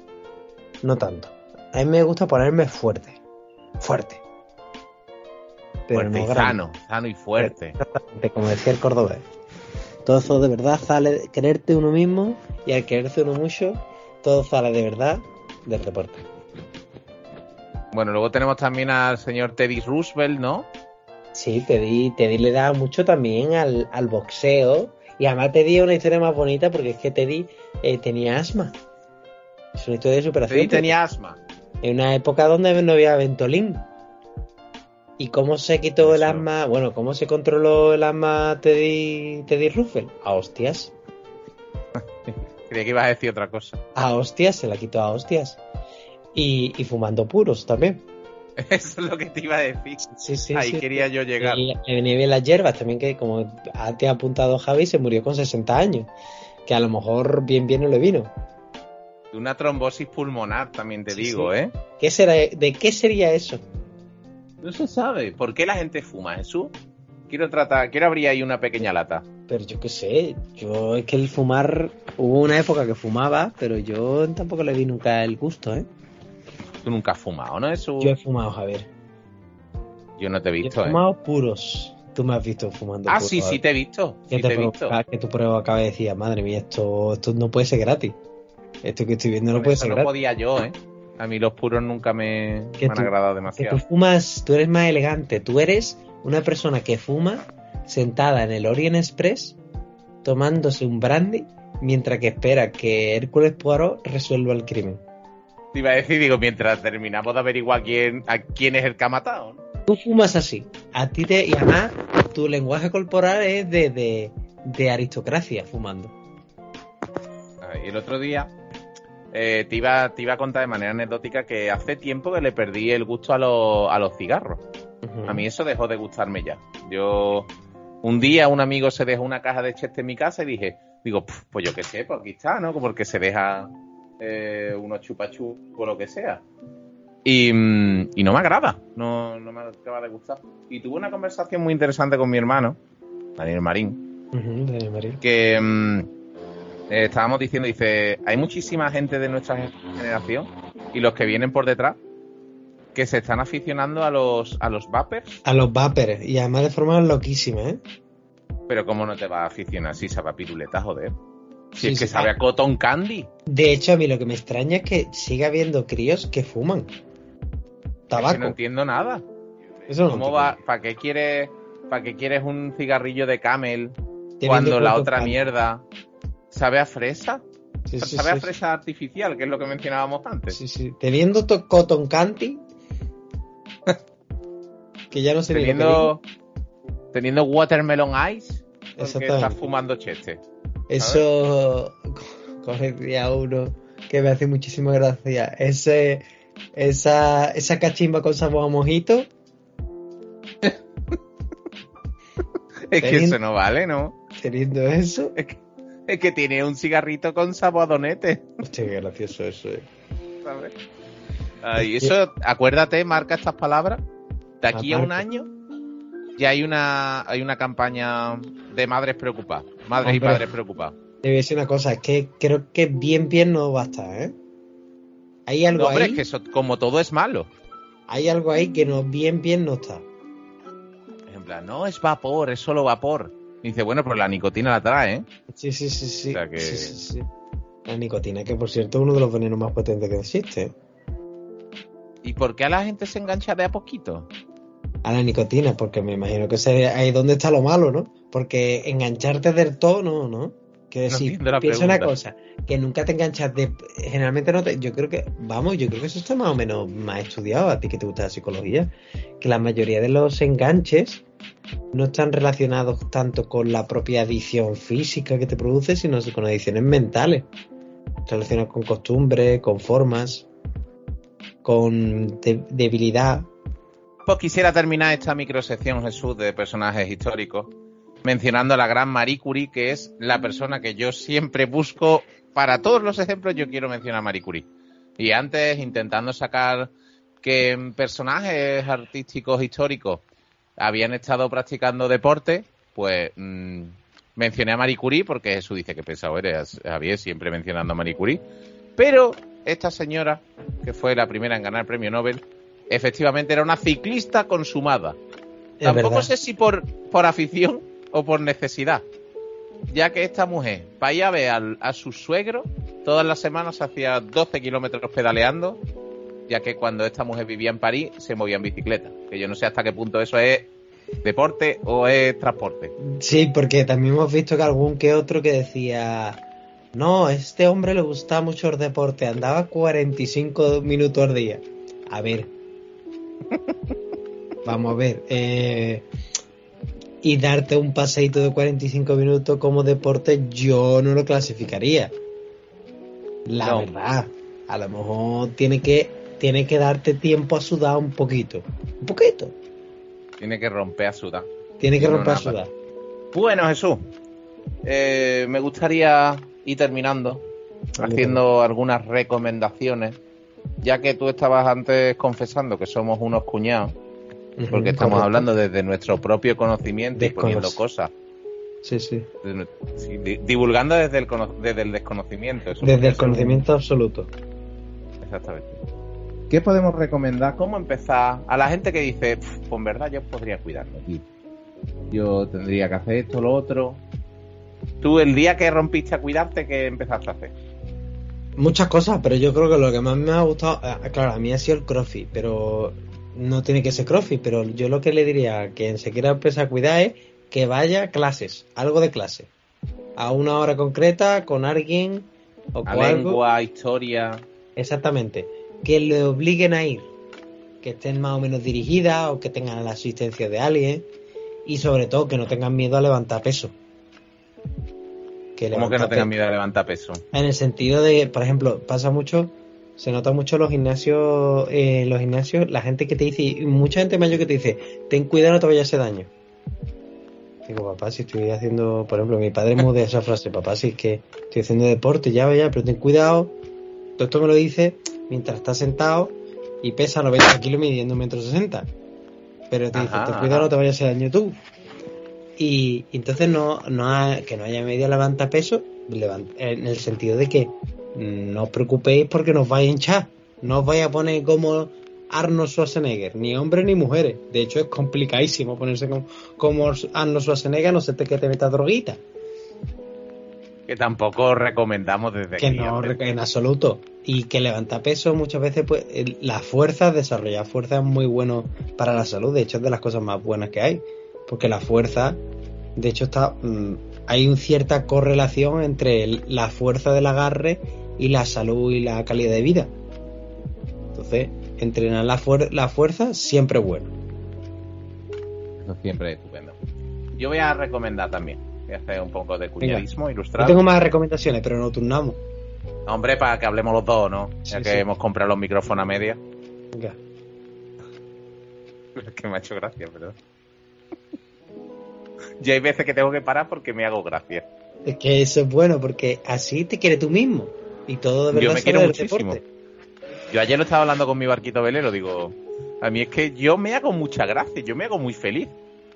no tanto. A mí me gusta ponerme fuerte. Fuerte. pero fuerte no y sano, sano y fuerte. Como decía el cordobés. Todo eso de verdad sale de quererte uno mismo y al quererse uno mucho, todo sale de verdad del deporte. Bueno, luego tenemos también al señor Teddy Roosevelt, ¿no? Sí, Teddy, Teddy le da mucho también al, al boxeo. Y además Teddy es una historia más bonita porque es que Teddy eh, tenía asma. Es una historia de superación. Teddy tenía asma. En una época donde no había Ventolin. ¿Y cómo se quitó el asma? Bueno, ¿cómo se controló el asma Teddy, Teddy Roosevelt? A hostias. Creía que ibas a decir otra cosa. A hostias, se la quitó a hostias. Y, y fumando puros también. Eso es lo que te iba a decir. Sí, sí, Ahí sí. quería yo llegar. Venía bien las hierbas también, que como te ha apuntado Javi, se murió con 60 años. Que a lo mejor bien bien no le vino. De una trombosis pulmonar, también te digo. ¿eh? ¿Qué será, ¿De qué sería eso? No se sabe. ¿Por qué la gente fuma, Jesús? Quiero tratar, quiero abrir ahí una pequeña lata. Pero yo qué sé, yo es que el fumar, hubo una época que fumaba, pero yo tampoco le vi nunca el gusto, ¿eh? Tú nunca has fumado, ¿no, Jesús? Yo he fumado, Javier. Yo no te he Yo visto, he ¿eh? fumado puros. Tú me has visto fumando Ah, puros. sí, sí te he visto. Que Sí te te he visto. provoca- que tu prueba acaba de decir, madre mía, esto, esto no puede ser gratis. Esto que estoy viendo no puede eso ser no gratis. podía yo, ¿eh? A mí los puros nunca me, Que me han tú- agradado Que demasiado. tú fumas, tú eres más elegante. Tú eres una persona que fuma sentada en el Orient Express tomándose un brandy mientras que espera que Hércules Poirot resuelva el crimen. Te iba a decir, digo, mientras terminamos de averiguar quién, a quién es el que ha matado, ¿no? Tú fumas así. A ti te. Y además, tu lenguaje corporal es de, de, de aristocracia fumando. Ah, Y el otro día eh, te, iba, te iba a contar de manera anecdótica que hace tiempo que le perdí el gusto a, los- a los cigarros. A mí eso dejó de gustarme ya. Yo, un día un amigo se dejó una caja de cheste en mi casa y dije, digo, "Puf, pues yo qué sé, pues aquí está, ¿no? Porque se deja eh, unos chupachú o lo que sea. Y, mm, y no me agrada, no, no me acaba de gustar. Y tuve una conversación muy interesante con mi hermano, Daniel Marín, Daniel Marín. que mm, eh, estábamos diciendo, dice, hay muchísima gente de nuestra generación y los que vienen por detrás que se están aficionando a los, a los vapers A los vapers. Y además de forma loquísima, ¿eh? Pero ¿cómo no te vas a aficionar si sabe a piruleta, joder? Si Sí, es que sí. sabe a cotton candy. De hecho, a mí lo que me extraña es que siga habiendo críos que fuman. Es Tabaco. que no entiendo nada. Eso no ¿Cómo entiendo. va? ¿Para qué quieres, para qué quieres un cigarrillo de camel cuando la otra mierda sabe a fresa? Sí, sabe a fresa artificial, que es lo que mencionábamos antes. Sí, sí. Teniendo to- cotton candy. que ya no digo. Teniendo, teniendo watermelon ice, porque estás fumando cheste. Eso correcía uno que me hace muchísima gracia. Ese, esa, esa cachimba con sabor a mojito. Es que Teniendo- eso no vale, ¿no? Teniendo eso. Es que, es que tiene un cigarrito con sabor a donete. Hostia, qué gracioso eso, eh. ¿sabes? Ah, y eso, acuérdate, marca estas palabras. De aquí a un año ya hay una hay una campaña de madres preocupadas, madres y padres preocupados. Te voy a decir una cosa, es que creo que bien, bien no va a estar, ¿eh? Hay algo No, hombre, ahí. es que eso, como todo es malo. Hay algo ahí que no, bien, bien no está. En plan, no es vapor, es solo vapor. Y dice, bueno, pero la nicotina la trae, ¿eh? Sí, sí, sí, sí. O sea que- sí, sí, sí. La nicotina, que por cierto es uno de los venenos más potentes que existe. ¿Y por qué a la gente se engancha de a poquito? A la nicotina, porque me imagino que ese- ahí es donde está lo malo, ¿no? Porque engancharte del todo, no, ¿no? Que No piensa una cosa, que nunca te enganchas de... Generalmente no te... Yo creo que, vamos, yo creo que eso está más o menos más estudiado a ti que te gusta la psicología, que la mayoría de los enganches no están relacionados tanto con la propia adicción física que te produce, sino con adicciones mentales, relacionadas con costumbres, con formas, con de- debilidad. Pues quisiera terminar esta microsección, Jesús, de personajes históricos, mencionando a la gran Marie Curie, que es la persona que yo siempre busco. Para todos los ejemplos, yo quiero mencionar a Marie Curie. Y antes, intentando sacar que personajes artísticos históricos habían estado practicando deporte, pues mm, mencioné a Marie Curie, porque Jesús dice que pesado eres, Javier, siempre mencionando a Marie Curie. Pero esta señora, que fue la primera en ganar el premio Nobel, efectivamente era una ciclista consumada. Es Tampoco verdad. sé si por, por afición o por necesidad. Ya que esta mujer, para ir a ver al- a su suegro, todas las semanas hacía 12 kilómetros pedaleando, ya que cuando esta mujer vivía en París se movía en bicicleta. Que yo no sé hasta qué punto eso es deporte o es transporte. Sí, porque también hemos visto que algún que otro que decía, no, a este hombre le gustaba mucho el deporte, andaba 45 minutos al día. A ver. Vamos a ver. eh, y darte un paseíto de 45 minutos como deporte, yo no lo clasificaría. La No. verdad. A lo mejor tiene que, tiene que darte tiempo a sudar un poquito. Un poquito. Tiene que romper a sudar. Tiene que No, romper a sudar. Bueno, Jesús, eh, me gustaría ir terminando haciendo algunas recomendaciones, ya que tú estabas antes confesando que somos unos cuñados, porque estamos correcto. hablando desde nuestro propio conocimiento y poniendo cosas, Sí, sí. divulgando desde el, cono- desde el desconocimiento. Eso Desde el un- conocimiento absoluto. Exactamente. ¿Qué podemos recomendar? ¿Cómo empezar? A la gente que dice, "Pf, pues en verdad yo podría cuidarme. Yo tendría que hacer esto, lo otro. Tú, el día que rompiste a cuidarte, ¿qué empezaste a hacer? Muchas cosas, pero yo creo que lo que más me ha gustado, ah, claro, a mí ha sido el crossfit, pero no tiene que ser crossfit, pero yo lo que le diría a quien se quiera empezar a cuidar es que vaya a clases, algo de clase, a una hora concreta, con alguien o A con algo. lengua, historia. Exactamente. Que le obliguen a ir. Que estén más o menos dirigidas o que tengan la asistencia de alguien. Y sobre todo que no tengan miedo a levantar peso. Que ¿Cómo que no tengan miedo a levantar peso? En el sentido de, por ejemplo, pasa mucho, se nota mucho en los gimnasios, eh, en los gimnasios, la gente que te dice, y mucha gente mayor que te dice, ten cuidado, no te vayas a hacer daño. Digo, papá, si estoy haciendo, por ejemplo, mi padre mude esa frase, papá, si es que estoy haciendo deporte, ya vaya, pero ten cuidado. Todo esto me lo dice mientras está sentado y pesa 90 kilos midiendo un metro sesenta. Pero te dice, ten ajá. cuidado, no te vayas a hacer daño tú. Y, y entonces no, no ha- que no haya media levanta peso en el sentido de que no os preocupéis porque nos vais a hinchar. No os vais a poner como Arnold Schwarzenegger, ni hombres ni mujeres. De hecho, es complicadísimo ponerse como, como Arnold Schwarzenegger, no sé que te metas droguita. Que tampoco recomendamos desde Que aquí. no, en absoluto. Y que levanta peso muchas veces, pues, el- la fuerza, desarrollar fuerza es muy bueno para la salud. De hecho, es de las cosas más buenas que hay. Porque la fuerza, de hecho, está, mm, hay una cierta correlación entre la fuerza del agarre y la salud y la calidad de vida. Entonces, entrenar la, fuer- la fuerza siempre es bueno. Eso siempre es estupendo. Yo voy a recomendar también. Voy a hacer un poco de cuñadismo Yo ilustrado. tengo más recomendaciones, pero no turnamos. Hombre, para que hablemos los dos, ¿no? Ya Sí, que sí. hemos comprado los micrófonos a media. Venga. Es que me ha hecho gracia, pero. Yo hay veces que tengo que parar porque me hago gracia. Es que eso es bueno, porque así te quieres tú mismo. Y todo de verdad Yo me quiero muchísimo. deporte. Yo ayer lo estaba hablando con mi barquito velero, digo, a mí es que yo me hago mucha gracia, yo me hago muy feliz.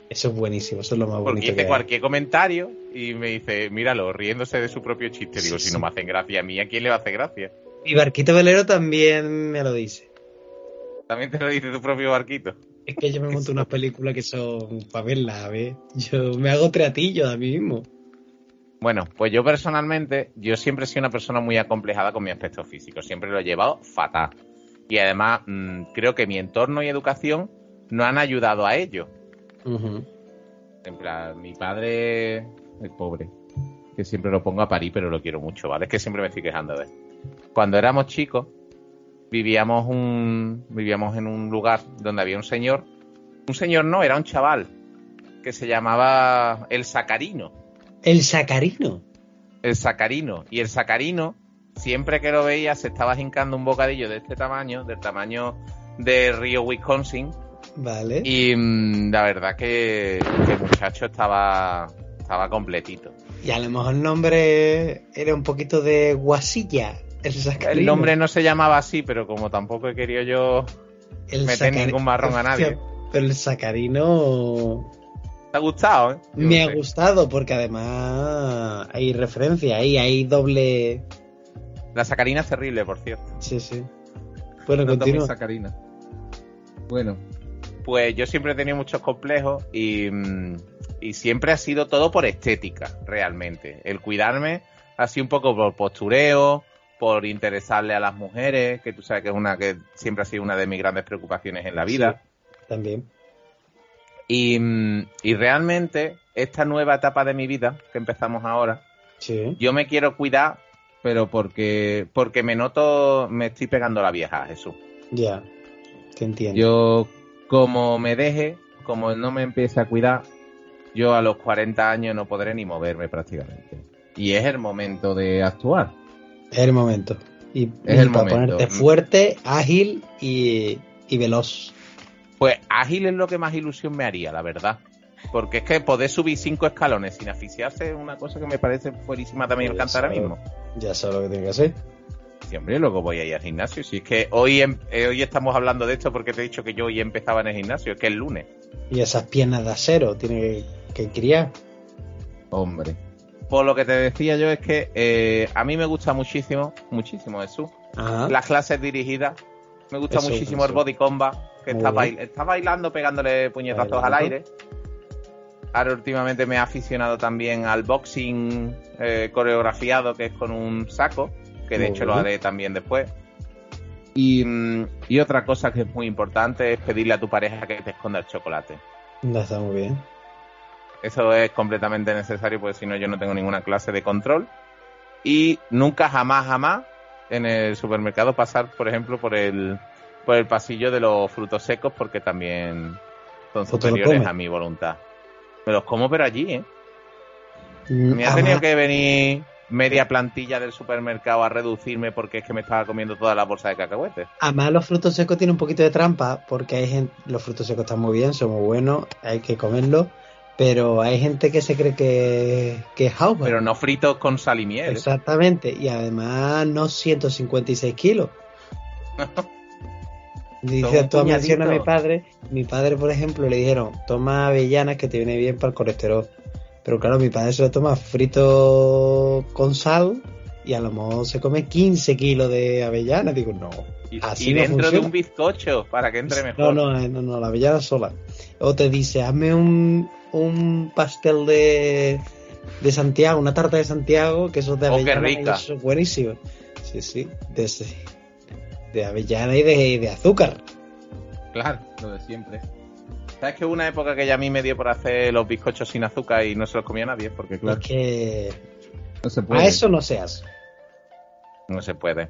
Eso es buenísimo, eso es lo más Porque bonito que dice cualquier comentario y me dice, míralo, riéndose de su propio chiste. Digo, Sí, si sí. no me hacen gracia a mí, ¿a quién le va a hacer gracia? Mi barquito velero también me lo dice. También te lo dice tu propio barquito. Es que yo me monto unas películas que son para verlas, ¿ves? Yo me hago teatillo a mí mismo. Bueno, pues yo personalmente, yo siempre he sido una persona muy acomplejada con mi aspecto físico, siempre lo he llevado fatal. Y además, mm, creo que mi entorno y educación no han ayudado a ello. En plan, mi padre es pobre, que siempre lo pongo a parir, pero lo quiero mucho, ¿vale? Es que siempre me estoy quejando de él. Cuando éramos chicos, vivíamos un vivíamos en un lugar donde había un señor, un señor no, era un chaval que se llamaba el Sacarino, El sacarino. el Sacarino, y el Sacarino siempre que lo veía se estaba hincando un bocadillo de este tamaño, del tamaño de Río Wisconsin, Vale. y mm, la verdad que, que el muchacho estaba estaba completito. Y a lo mejor el nombre era un poquito de guasilla. El sacarino. El nombre no se llamaba así, pero como tampoco he querido yo El meter ningún marrón a nadie. Pero el sacarino ¿Te ha gustado, eh? Yo me no ha sé. gustado porque además hay referencia ahí, hay doble. La sacarina es terrible, por cierto. Sí, sí. Bueno, No continúa. sacarina. Bueno, pues yo siempre he tenido muchos complejos y, mm, y siempre ha sido todo por estética, realmente. El cuidarme ha sido un poco por postureo, por interesarle a las mujeres, que tú sabes que es una que siempre ha sido una de mis grandes preocupaciones en la vida. También. Y, mm, y realmente esta nueva etapa de mi vida que empezamos ahora, Sí. yo me quiero cuidar, pero porque porque me noto, me estoy pegando la vieja, Jesús. Ya. Te entiendo. Yo, como me deje, como no me empiece a cuidar, yo a los 40 años no podré ni moverme prácticamente. Y es el momento de actuar. Es el momento. Y, Es el para momento. ponerte fuerte, ágil y, y veloz. Pues ágil es lo que más ilusión me haría, la verdad. Porque es que poder subir cinco escalones sin asfixiarse es una cosa que me parece fuerísima también Pues alcanzar ahora mismo. Ya sabes lo que tiene que hacer. Siempre luego voy a ir al gimnasio. Si es que hoy, em- eh, hoy estamos hablando de esto porque te he dicho que yo hoy empezaba en el gimnasio, es que es lunes. Y esas piernas de acero tiene que, que criar. Hombre. Por lo que te decía yo es que eh, a mí me gusta muchísimo, muchísimo Jesús, Ajá. las clases dirigidas. Me gusta Eso, muchísimo eso. el body combat, que Muy está, bien. bail- está bailando, pegándole puñetazos al aire. Ahora últimamente me he aficionado también al boxing eh, coreografiado, que es con un saco, que de Muy hecho lo haré también después. Y, mm, y otra cosa que es muy importante es pedirle a tu pareja que te esconda el chocolate. Ya está muy bien. Eso es completamente necesario porque si no yo no tengo ninguna clase de control. Y nunca, jamás, jamás en el supermercado pasar, por ejemplo, por el, por el pasillo de los frutos secos porque también son lo superiores a mi voluntad. Me los como pero allí, ¿eh? Mm, Me ha tenido que venir media plantilla del supermercado a reducirme porque es que me estaba comiendo toda la bolsa de cacahuetes. Además, los frutos secos tienen un poquito de trampa, porque hay gente, los frutos secos están muy bien, son muy buenos, hay que comerlos, pero hay gente que se cree que, que es Hauber. Pero no fritos con sal y miel. Exactamente, y además no 156 kilos. Dice, tú has mencionado a mi padre, mi padre, por ejemplo, le dijeron, toma avellanas que te viene bien para el colesterol. Pero claro, mi padre se lo toma frito con sal y a lo mejor se come 15 kilos de avellanas. Digo, no. Y, Así y no dentro de un bizcocho para que entre mejor. No, no, eh, no, no, la avellana sola. O te dice, hazme un, un pastel de, de Santiago, una tarta de Santiago, que eso es de Oh, qué avellana y rica. eso es buenísimo. Sí, sí, de, ese- de avellana y de, de azúcar. Claro, lo de siempre. ¿Sabes que hubo una época que ya a mí me dio por hacer los bizcochos sin azúcar y no se los comía nadie? Porque claro, Es que no se a eso no seas. No se puede.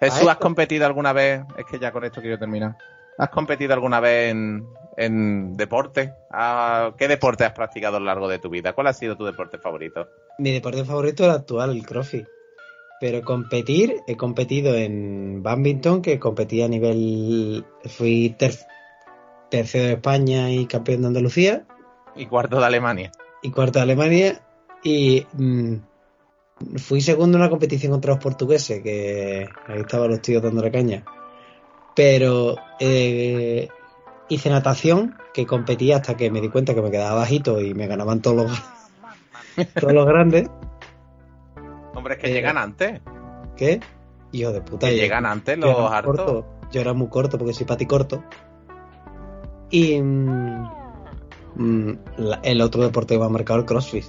Jesús, ¿has competido alguna vez? Es que ya con esto quiero terminar. ¿Has competido alguna vez en, en deporte? Ah, ¿Qué deporte has practicado a lo largo de tu vida? ¿Cuál ha sido tu deporte favorito? Mi deporte favorito es el actual, el crossfit. Pero competir, he competido en badminton, que competí a nivel. Fui ter- tercero de España y campeón de Andalucía. Y cuarto de Alemania. y cuarto de Alemania y mm, fui segundo en una competición contra los portugueses que ahí estaban los tíos dando la caña pero eh, hice natación que competí hasta que me di cuenta que me quedaba bajito y me ganaban todos los todos los grandes Hombre, es que Eh, llegan antes. ¿qué? hijo de puta Que yo- llegan antes yo los hartos. corto. yo era muy corto porque soy pati corto y mm, mm, la- el otro deporte que me ha marcado el crossfit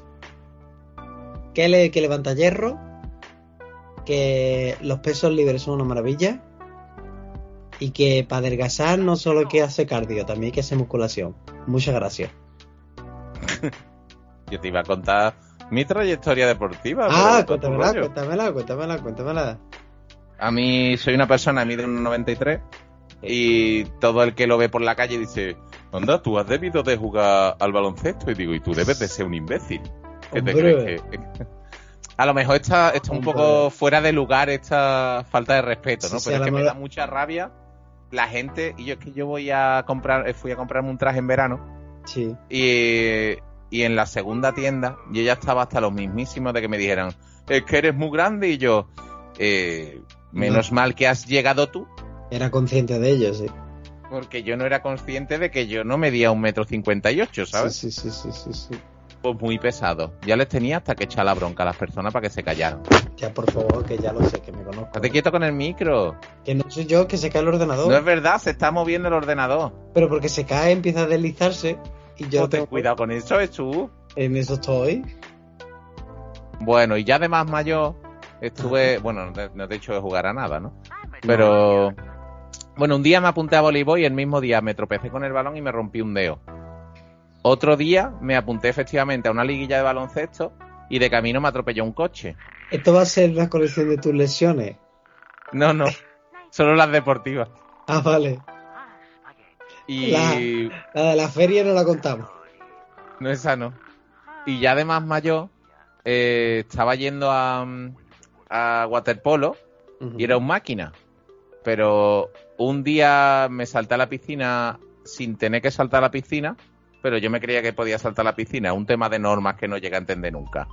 que, le, que levanta hierro que los pesos libres son una maravilla y que para adelgazar no solo hay que hacer cardio también hay que hacer musculación muchas gracias Yo te iba a contar mi trayectoria deportiva. ah cuéntamela cuéntamela cuéntamela cuéntamela A mí soy una persona, mide 1,93 y todo el que lo ve por la calle dice, anda, tú has debido de jugar al baloncesto. Y digo, y tú debes de ser un imbécil. ¿Qué te crees que...? A lo mejor está, está un poco fuera de lugar esta falta de respeto, ¿no? Sí, Pero es que me da mucha rabia la gente, y yo es que yo voy a comprar, eh, fui a comprarme un traje en verano. Sí. Y, y en la segunda tienda yo ya estaba hasta los mismísimos de que me dijeran, es que eres muy grande y yo, eh, menos mal que has llegado tú, era consciente de ello sí. Porque yo no era consciente de que yo no medía un metro cincuenta y ocho, ¿sabes? Sí, sí, sí, sí, sí, sí. Muy pesado. Ya les tenía hasta que echar la bronca a las personas para que se callaran. Ya, por favor, que ya lo sé, que me conozco. Estate quieto con el micro. Que no soy yo, que se cae el ordenador. No es verdad, se está moviendo el ordenador. Pero porque se cae, empieza a deslizarse. Y yo No ten tengo- cuidado con eso, Jesús. En eso estoy. Bueno, y ya de más mayor estuve, bueno, no no te he dicho de jugar a nada, ¿no? Pero, bueno, un día me apunté a voleibol y el mismo día me tropecé con el balón y me rompí un dedo. Otro día me apunté efectivamente a una liguilla de baloncesto y de camino me atropelló un coche. Esto va a ser la colección de tus lesiones. No, no, solo las deportivas. Ah, vale. Y La- La de la feria no la contamos. no esa no. Y ya de más mayor eh, estaba yendo a, a waterpolo y era un máquina. Pero un día me salté a la piscina sin tener que saltar a la piscina, pero yo me creía que podía saltar a la piscina, un tema de normas que no llega a entender nunca.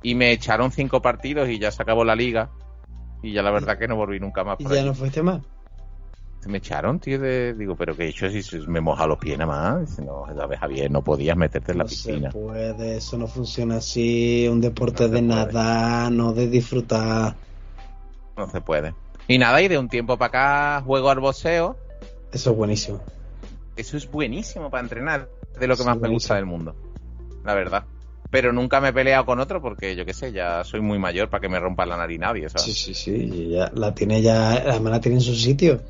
Y me echaron cinco partidos y ya se acabó la liga. Y ya la verdad que no volví nunca más Y por ya allí. no fuiste más. Me echaron, tío, de... digo, pero ¿qué he hecho si se- me moja los pies nada más? No, sabes, Javier, no podías meterte en la no piscina. se puede, eso no funciona así. Un deporte No se de nadar, no de disfrutar. No se puede. Y nada, y de un tiempo para acá juego al boxeo. Eso es buenísimo. Eso es buenísimo para entrenar. De lo que más me gusta del mundo. La verdad. Pero nunca me he peleado con otro porque yo qué sé, ya soy muy mayor para que me rompa la nariz nadie, ¿sabes? Sí, sí, sí. Ya la tiene ya, además la tiene en su sitio.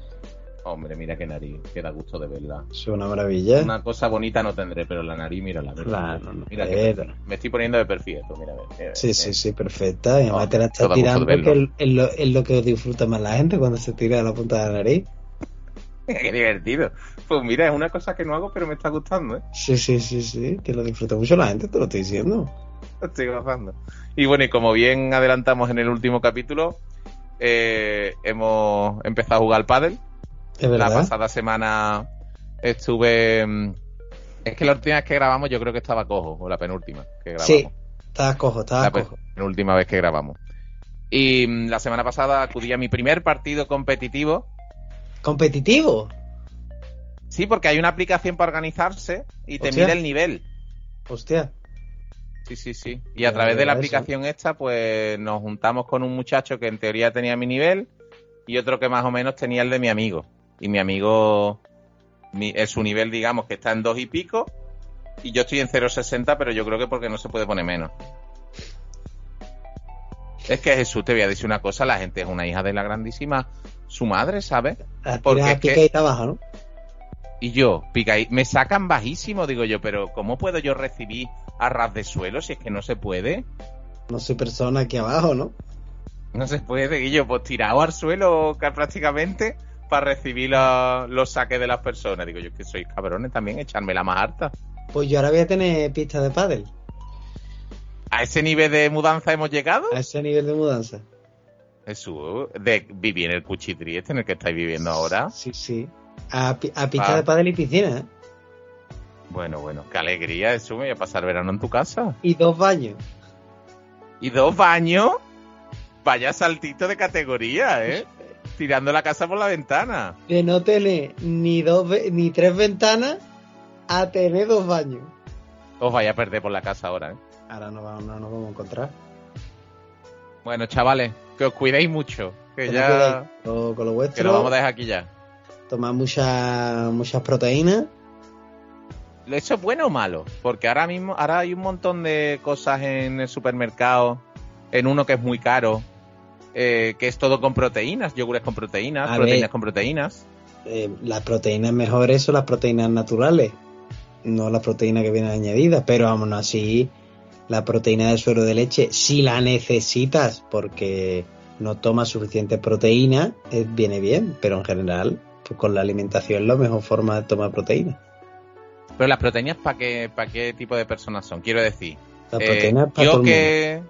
Hombre, mira qué nariz, que da gusto de verla. Es una maravilla. Una cosa bonita no tendré, pero la nariz, mira la verdad. Claro, no, mira que me estoy poniendo de perfil esto, mira, mira, Sí, sí, sí, perfecta. Y además No, te la está todo da gusto tirando, que es lo, es lo que disfruta más la gente cuando se tira de la punta de la nariz. Qué divertido. Pues mira, es una cosa que no hago, pero me está gustando, ¿eh? Sí, sí, sí, sí, que lo disfruta mucho la gente, te lo estoy diciendo. Estoy gozando. Y bueno, y como bien adelantamos en el último capítulo, eh, hemos empezado a jugar al pádel. Es La verdad. pasada semana estuve... mm, Es que la última vez que grabamos yo creo que estaba cojo, o la penúltima que grabamos. Sí, estabas cojo, estabas la pe- cojo. penúltima vez que grabamos. Y mm, la semana pasada acudí a mi primer partido competitivo. ¿Competitivo? Sí, porque hay una aplicación para organizarse y te Hostia. mide el nivel. Hostia. Sí, sí, sí. Y Ya a través de la aplicación esta, pues nos juntamos con un muchacho que en teoría tenía mi nivel y otro que más o menos tenía el de mi amigo. Y mi amigo, mi, es su nivel, digamos, que está en dos y pico. Y yo estoy en 0.60, pero yo creo que porque no se puede poner menos. Es que Jesús, te voy a decir una cosa, la gente es una hija de la grandísima su madre, ¿sabes? Porque es que- baja, ¿no? Y yo, pica ahí, me sacan bajísimo, digo yo, pero ¿cómo puedo yo recibir a ras de suelo si es que no se puede? No soy persona aquí abajo, ¿no? No se puede, y yo, pues tirado al suelo ca- prácticamente para recibir la- los saques de las personas. Digo yo, que sois cabrones también, echarme la más harta. Pues yo ahora voy a tener pista de pádel. ¿A ese nivel de mudanza hemos llegado? A ese nivel de mudanza. Jesús, de vivir en el cuchitrí este en el que estáis viviendo ahora. Sí, sí. A, a pista Ah. de pádel y piscina, ¿eh? Bueno, bueno, qué alegría, Jesús, me voy a pasar verano en tu casa. Y dos baños. Y dos baños, vaya saltito de categoría, ¿eh? Tirando la casa por la ventana. De no tener ni dos ni tres ventanas a tener dos baños. Os vaya a perder por la casa ahora, ¿eh? Ahora no, nos vamos a encontrar. Bueno, chavales, que os cuidéis mucho. Que ya. Con- con lo Que vuestro. lo vamos a dejar aquí ya. Tomar muchas muchas proteínas. ¿Eso es bueno o malo? Porque ahora mismo, ahora hay un montón de cosas en el supermercado, en uno que es muy caro, eh, que es todo con proteínas, yogures con proteínas, A proteínas ver. con proteínas. Eh, las proteínas mejores son las proteínas naturales, no las proteínas que vienen añadidas, pero aún así la proteína del suero de leche, si la necesitas porque no tomas suficiente proteína, eh, viene bien, pero en general pues con la alimentación es la mejor forma de tomar proteína. Pero las proteínas, ¿para qué, para qué tipo de personas son? Quiero decir, La eh, para todo yo el mundo. que,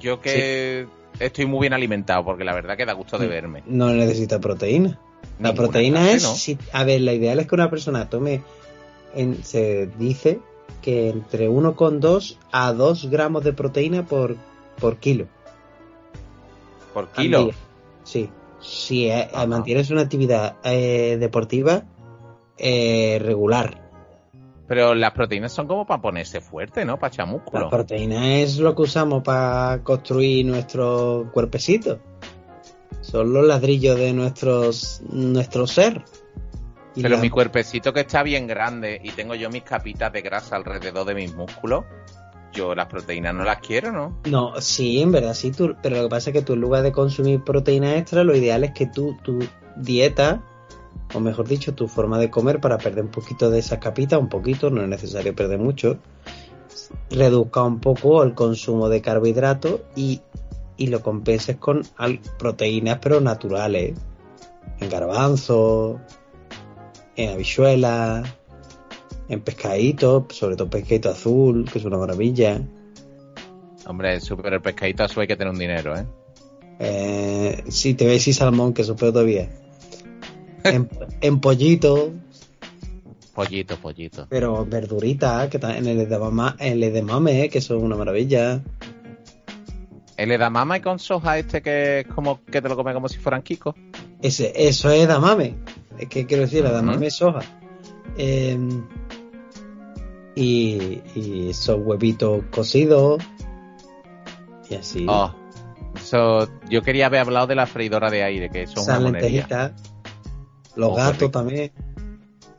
yo que estoy muy bien alimentado, porque la verdad que da gusto de verme. No necesita proteína. La Ninguna proteína clase, es, ¿no? si- a ver, la ideal es que una persona tome, en- se dice que entre 1,2 a 2 gramos de proteína por, por kilo. por kilo. día. Sí. Si eh, Ajá. mantienes una actividad eh, deportiva eh, regular. Pero las proteínas son como para ponerse fuerte, ¿no? Para echar La músculo. proteína es lo que usamos para construir nuestro cuerpecito. Son los ladrillos de nuestros, nuestro ser. Y Pero la- mi cuerpecito que está bien grande y tengo yo mis capitas de grasa alrededor de mis músculos, yo las proteínas no las quiero, ¿no? No, sí, en verdad sí, tú, pero lo que pasa es que tú en lugar de consumir proteína extra, lo ideal es que tú, tu dieta, o mejor dicho, tu forma de comer para perder un poquito de esas capitas, un poquito, no es necesario perder mucho, reduzca un poco el consumo de carbohidratos y, y lo compenses con al- proteínas pero naturales, en garbanzo, en habichuelas, en pescadito, sobre todo pescadito azul, que es una maravilla. Hombre, super el pescadito azul hay que tener un dinero, ¿eh? Eh, si te ves y salmón, que eso es peor todavía. En, en pollito, Pollito, pollito. pero verdurita, que en el edamame, el edamame, que son una maravilla. El edamame con soja este que es como que te lo come como si fueran kiko. Ese, eso es edamame. Es que quiero decir, edamame Ujú. es soja. Eh, y, y esos huevitos cocidos. Y así. Oh, eso, yo quería haber hablado de la freidora de aire, que una esas lentejitas. Los Oh, gatos también.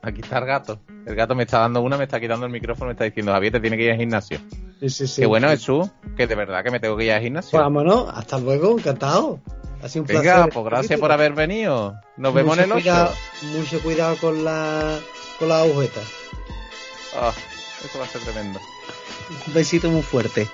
Aquí está el gato. El gato me está dando una, me está quitando el micrófono, me está diciendo, Javier, te tiene que ir al gimnasio. Sí, sí, sí. Qué bueno, Jesús, que de verdad que me tengo que ir al gimnasio. Pues vámonos, hasta luego, encantado. Ha sido un Venga, placer. pues gracias por haber venido. Nos vemos en el 8. cuidado, Mucho cuidado con la con la agujeta. Ah, eso va a ser tremendo. Un besito muy fuerte.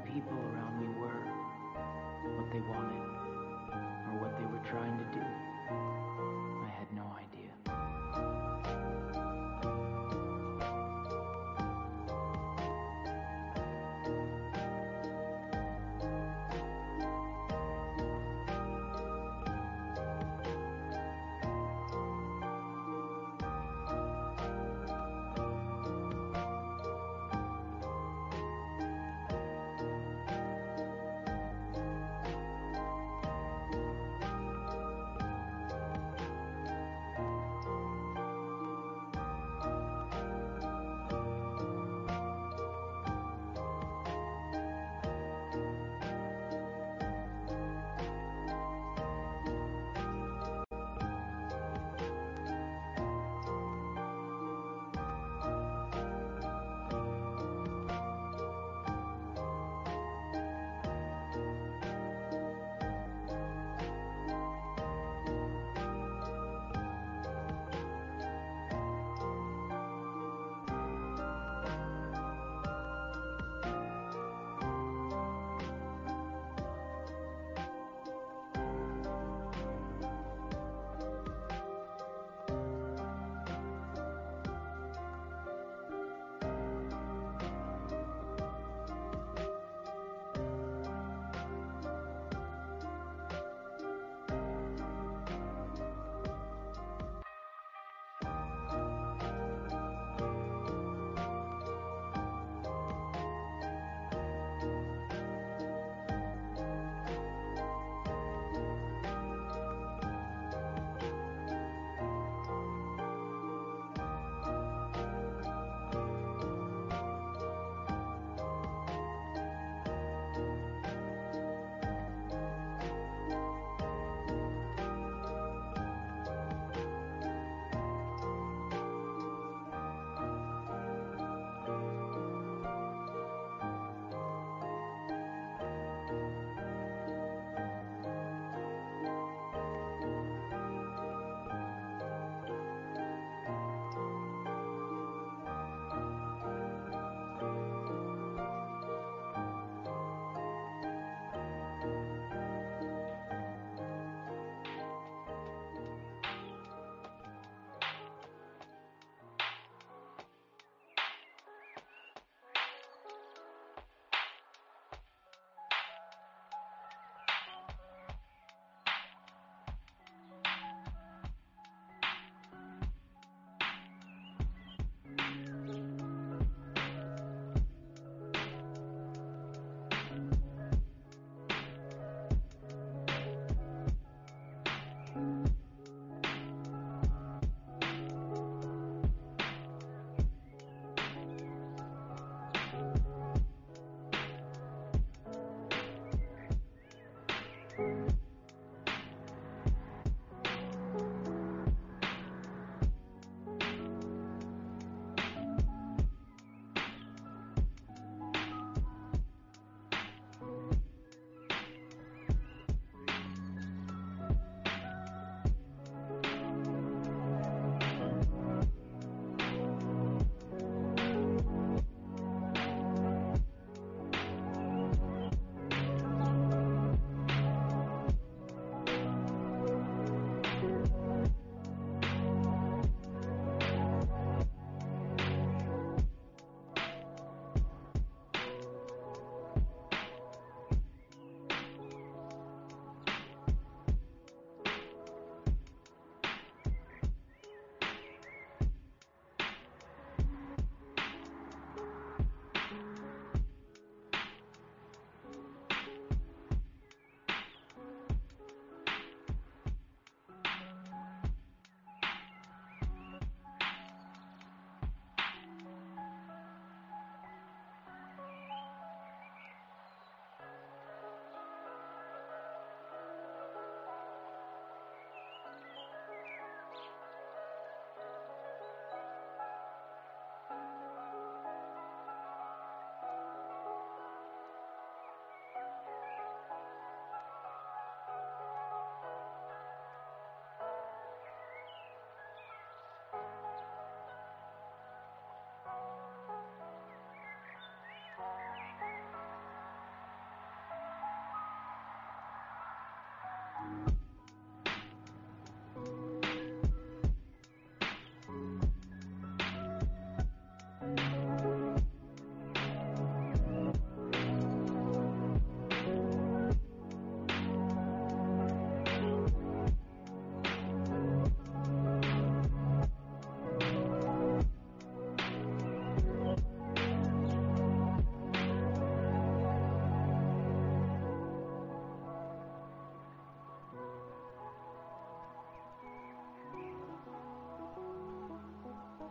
People around me were, what they wanted, or what they were trying to do.